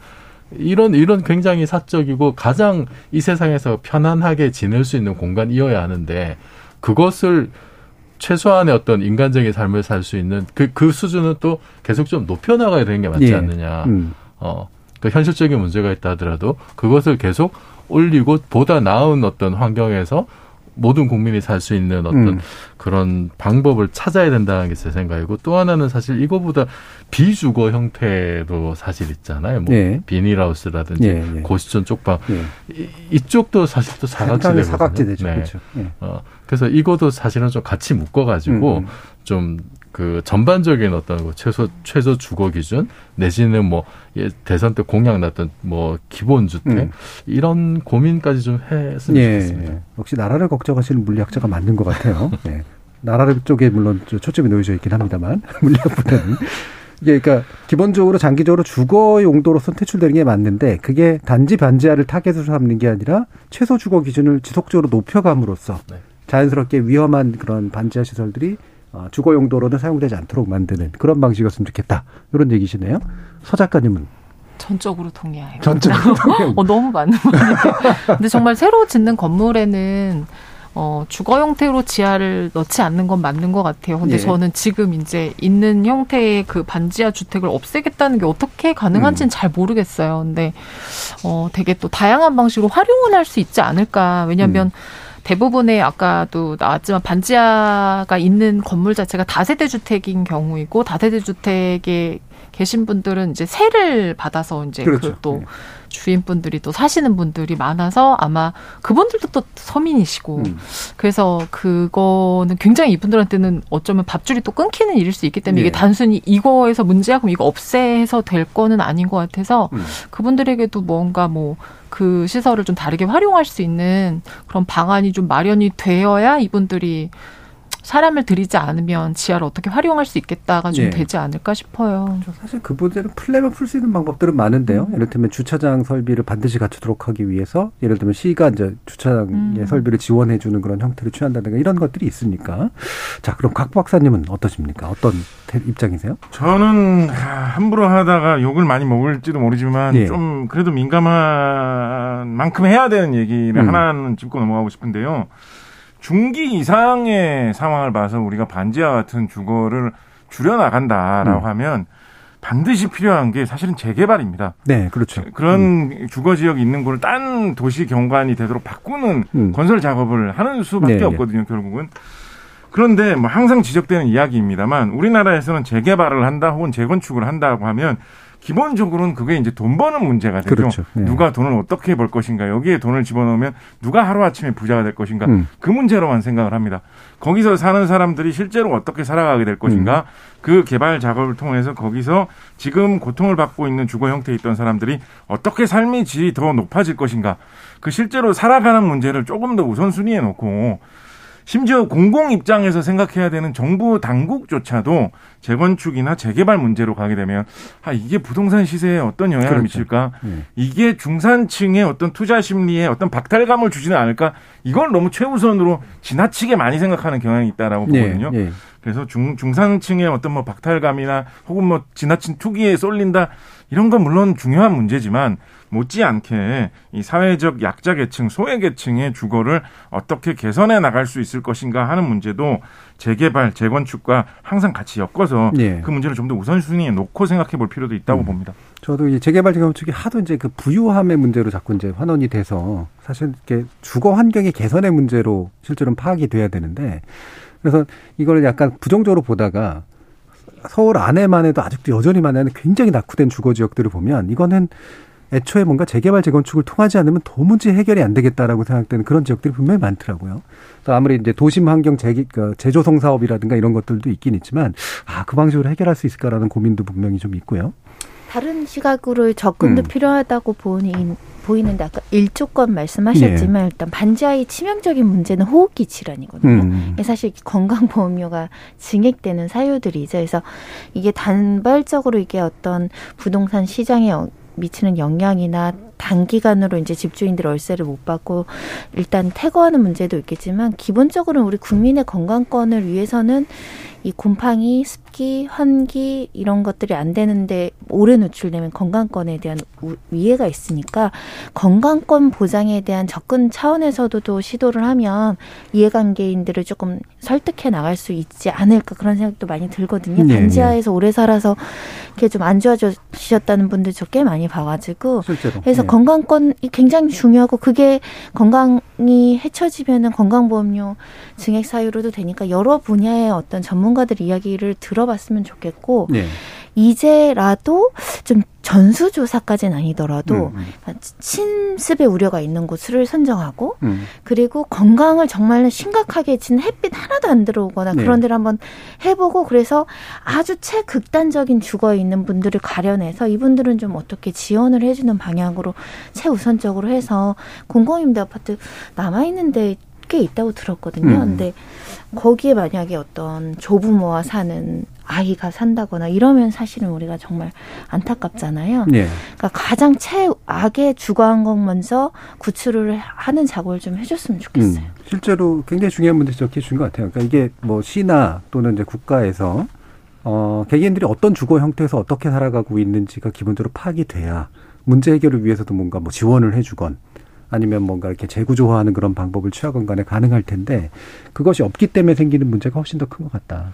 이런 이런 굉장히 사적이고 가장 이 세상에서 편안하게 지낼 수 있는 공간이어야 하는데 그것을 최소한의 어떤 인간적인 삶을 살 수 있는 그, 그 수준은 또 계속 좀 높여 나가야 되는 게 맞지 예. 않느냐. 음. 어, 그 현실적인 문제가 있다 하더라도 그것을 계속 올리고 보다 나은 어떤 환경에서 모든 국민이 살 수 있는 어떤 음. 그런 방법을 찾아야 된다는 게 제 생각이고 또 하나는 사실 이거보다 비주거 형태도 사실 있잖아요. 뭐 예. 비닐하우스라든지 예, 예. 고시촌 쪽방 예. 이, 이쪽도 사실 또 사각지대거든요. 사각지대죠. 그렇죠. 예. 어, 그래서 이것도 사실은 좀 같이 묶어가지고 음. 좀 그 전반적인 어떤 그 최소 최소 주거 기준 내지는 뭐 예, 대선 때 공약 났던 뭐 기본 주택 음. 이런 고민까지 좀 했으면 예, 좋겠습니다. 예. 역시 나라를 걱정하시는 물리학자가 맞는 것 같아요. 예. 나라를 쪽에 물론 저 초점이 놓여져 있긴 합니다만 물리학보다는 이게 그러니까 기본적으로 장기적으로 주거 용도로서 퇴출되는 게 맞는데 그게 단지 반지하를 타겟으로 삼는 게 아니라 최소 주거 기준을 지속적으로 높여감으로써 네. 자연스럽게 위험한 그런 반지하 시설들이 어, 주거 용도로는 사용되지 않도록 만드는 그런 방식이었으면 좋겠다 이런 얘기시네요. 서 작가님은 전적으로 동의해요. 전적으로 동의합니다. 어, 너무 맞는 말이에요. 근데 정말 새로 짓는 건물에는 어, 주거 형태로 지하를 넣지 않는 건 맞는 것 같아요. 근데 예. 저는 지금 이제 있는 형태의 그 반지하 주택을 없애겠다는 게 어떻게 가능한지는 잘 모르겠어요. 근데 어, 되게 또 다양한 방식으로 활용을 할 수 있지 않을까. 왜냐하면 대부분의 아까도 나왔지만 반지하가 있는 건물 자체가 다세대 주택인 경우이고 다세대 주택에 계신 분들은 이제 세를 받아서 이제 그렇죠. 그또 주인분들이 또 사시는 분들이 많아서 아마 그분들도 또 서민이시고 음. 그래서 그거는 굉장히 이분들한테는 어쩌면 밥줄이 또 끊기는 일일 수 있기 때문에 예. 이게 단순히 이거에서 문제야 그럼 이거 없애서 될 거는 아닌 것 같아서 음. 그분들에게도 뭔가 뭐 그 시설을 좀 다르게 활용할 수 있는 그런 방안이 좀 마련이 되어야 이분들이 사람을 들이지 않으면 지하를 어떻게 활용할 수 있겠다가 좀 예. 되지 않을까 싶어요. 사실 그분들은 풀려면 풀수 있는 방법들은 많은데요. 예를 들면 주차장 설비를 반드시 갖추도록 하기 위해서 예를 들면 시가 이제 주차장의 음. 설비를 지원해 주는 그런 형태를 취한다든가 이런 것들이 있으니까. 자, 그럼 각 박사님은 어떠십니까? 어떤 태- 입장이세요? 저는 아, 함부로 하다가 욕을 많이 먹을지도 모르지만 예. 좀 그래도 민감한 만큼 해야 되는 얘기를 음. 하나는 짚고 넘어가고 싶은데요. 중기 이상의 상황을 봐서 우리가 반지하 같은 주거를 줄여 나간다라고 음. 하면 반드시 필요한 게 사실은 재개발입니다. 네, 그렇죠. 그런 주거 지역이 있는 곳을 딴 도시 경관이 되도록 바꾸는 음. 건설 작업을 하는 수밖에 네, 네. 없거든요, 결국은. 그런데 뭐 항상 지적되는 이야기입니다만 우리나라에서는 재개발을 한다 혹은 재건축을 한다고 하면 기본적으로는 그게 이제 돈 버는 문제가 되죠. 그렇죠. 네. 누가 돈을 어떻게 벌 것인가 여기에 돈을 집어넣으면 누가 하루 아침에 부자가 될 것인가 음. 그 문제로만 생각을 합니다. 거기서 사는 사람들이 실제로 어떻게 살아가게 될 것인가 음. 그 개발 작업을 통해서 거기서 지금 고통을 받고 있는 주거 형태에 있던 사람들이 어떻게 삶의 질이 더 높아질 것인가 그 실제로 살아가는 문제를 조금 더 우선순위에 놓고 심지어 공공 입장에서 생각해야 되는 정부 당국조차도 재건축이나 재개발 문제로 가게 되면 아 이게 부동산 시세에 어떤 영향을 그렇죠. 미칠까? 네. 이게 중산층의 어떤 투자 심리에 어떤 박탈감을 주지는 않을까? 이걸 너무 최우선으로 지나치게 많이 생각하는 경향이 있다라고 예, 보거든요. 예. 그래서 중, 중산층의 어떤 뭐 박탈감이나 혹은 뭐 지나친 투기에 쏠린다 이런 건 물론 중요한 문제지만 못지않게 이 사회적 약자 계층, 소외 계층의 주거를 어떻게 개선해 나갈 수 있을 것인가 하는 문제도 재개발, 재건축과 항상 같이 엮어서 예. 그 문제를 좀 더 우선순위에 놓고 생각해 볼 필요도 있다고 봅니다. 저도 이 재개발 재건축이 하도 이제 그 부유함의 문제로 자꾸 이제 환원이 돼서 사실 이렇게 주거 환경의 개선의 문제로 실제로는 파악이 돼야 되는데 그래서 이거를 약간 부정적으로 보다가 서울 안에만 해도 아직도 여전히 많은 굉장히 낙후된 주거 지역들을 보면 이거는 애초에 뭔가 재개발 재건축을 통하지 않으면 도무지 해결이 안 되겠다라고 생각되는 그런 지역들이 분명히 많더라고요. 또 아무리 이제 도심 환경 재그 재조성 사업이라든가 이런 것들도 있긴 있지만 아 그 방식으로 해결할 수 있을까라는 고민도 분명히 좀 있고요. 다른 시각으로 접근도 음. 필요하다고 보니, 보이는데 아까 일조권 말씀하셨지만 예. 일단 반지하의 치명적인 문제는 호흡기 질환이거든요. 음. 이게 사실 건강보험료가 증액되는 사유들이죠. 그래서 이게 단발적으로 이게 어떤 부동산 시장에 영- 미치는 영향이나 단기간으로 이제 집주인들 월세를 못 받고 일단 퇴거하는 문제도 있겠지만 기본적으로는 우리 국민의 건강권을 위해서는 이 곰팡이, 습기, 환기 이런 것들이 안 되는데 오래 노출되면 건강권에 대한 우- 위해가 있으니까 건강권 보장에 대한 접근 차원에서도 또 시도를 하면 이해관계인들을 조금 설득해 나갈 수 있지 않을까 그런 생각도 많이 들거든요. 네, 반지하에서 오래 살아서 이렇게 좀 안 좋아지셨다는 분들 저 꽤 많이 봐가지고 실제로. 그래서 예. 건강권이 굉장히 중요하고 그게 건강이 해쳐지면은 건강보험료 증액 사유로도 되니까 여러 분야의 어떤 전문 가들 이야기를 들어봤으면 좋겠고 예. 이제라도 좀 전수조사까지는 아니더라도 음, 침습의 우려가 있는 곳을 선정하고 음. 그리고 건강을 정말 심각하게 진 햇빛 하나도 안 들어오거나 네. 그런 데를 한번 해보고 그래서 아주 최극단적인 주거에 있는 분들을 가려내서 이분들은 좀 어떻게 지원을 해주는 방향으로 최우선적으로 해서 공공임대 아파트 남아있는데 꽤 있다고 들었거든요. 음. 근데 거기에 만약에 어떤 조부모와 사는 아이가 산다거나 이러면 사실은 우리가 정말 안타깝잖아요. 예. 그러니까 가장 최악의 주거 환경 먼저 구출을 하는 작업을 좀 해줬으면 좋겠어요. 음, 실제로 굉장히 중요한 문제 지적해 주신 것 같아요. 그러니까 이게 뭐 시나 또는 이제 국가에서 어, 개개인들이 어떤 주거 형태에서 어떻게 살아가고 있는지가 기본적으로 파악이 돼야 문제 해결을 위해서도 뭔가 뭐 지원을 해주건 아니면 뭔가 이렇게 재구조화하는 그런 방법을 취하건 간에 가능할 텐데 그것이 없기 때문에 생기는 문제가 훨씬 더 큰 것 같다.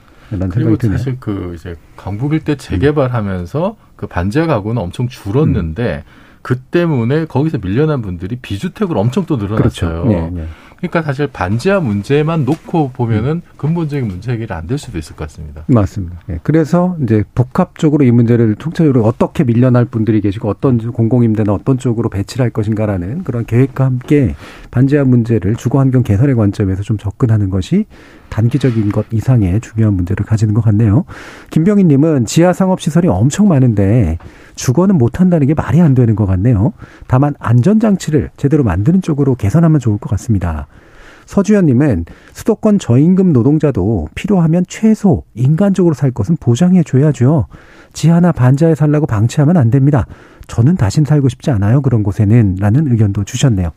그리고. 사실 그 이제 강북 일대 재개발하면서 그 반지하 가구는 엄청 줄었는데 그 때문에 거기서 밀려난 분들이 비주택으로 엄청 또 늘어났어요. 그렇죠. 네, 네. 그러니까 사실 반지하 문제만 놓고 보면은 근본적인 문제 해결이 안 될 수도 있을 것 같습니다. 맞습니다. 예, 그래서 이제 복합적으로 이 문제를 총체적으로 어떻게 밀려날 분들이 계시고 어떤 공공임대나 어떤 쪽으로 배치를 할 것인가라는 그런 계획과 함께 반지하 문제를 주거 환경 개선의 관점에서 좀 접근하는 것이 단기적인 것 이상의 중요한 문제를 가지는 것 같네요. 김병희 님은 지하 상업 시설이 엄청 많은데 주거는 못 한다는 게 말이 안 되는 것 같네요. 다만 안전 장치를 제대로 만드는 쪽으로 개선하면 좋을 것 같습니다. 서주현님은 수도권 저임금 노동자도 필요하면 최소 인간적으로 살 것은 보장해 줘야죠. 지 하나 반지하에 살라고 방치하면 안 됩니다. 저는 다신 살고 싶지 않아요. 그런 곳에는 라는 의견도 주셨네요.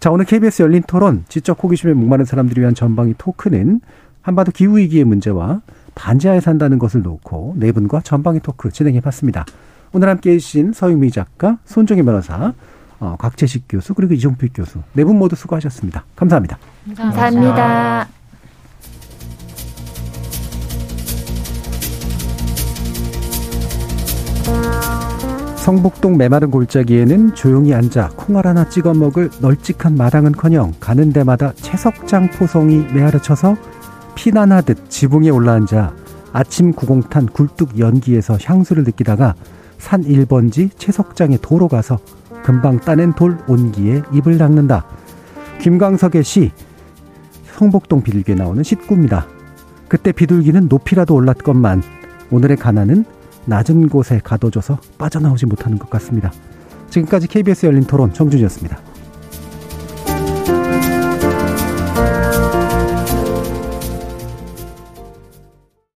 자, 오늘 KBS 열린 토론 지적 호기심에 목마른 사람들을 위한 전방위 토크는 한반도 기후 위기의 문제와 반지하에 산다는 것을 놓고 네 분과 전방위 토크 진행해 봤습니다. 오늘 함께 해주신 서유미 작가, 손정희 변호사, 어, 곽재식 교수 그리고 이종필 교수 네 분 모두 수고하셨습니다. 감사합니다. 감사합니다. 성북동 메마른 골짜기에는 조용히 앉아 콩알 하나 찍어 먹을 널찍한 마당은커녕 가는 데마다 채석장 포송이 메아르쳐서 피난하듯 지붕에 올라앉아 아침 구공탄 굴뚝 연기에서 향수를 느끼다가 산 1번지 채석장에 도로 가서 금방 따낸 돌 온기에 입을 닦는다. 김광석의 시 성북동 비둘기에 나오는 시구입니다. 그때 비둘기는 높이라도 올랐건만 오늘의 가난은 낮은 곳에 가둬져서 빠져나오지 못하는 것 같습니다. 지금까지 KBS 열린 토론 정준이었습니다.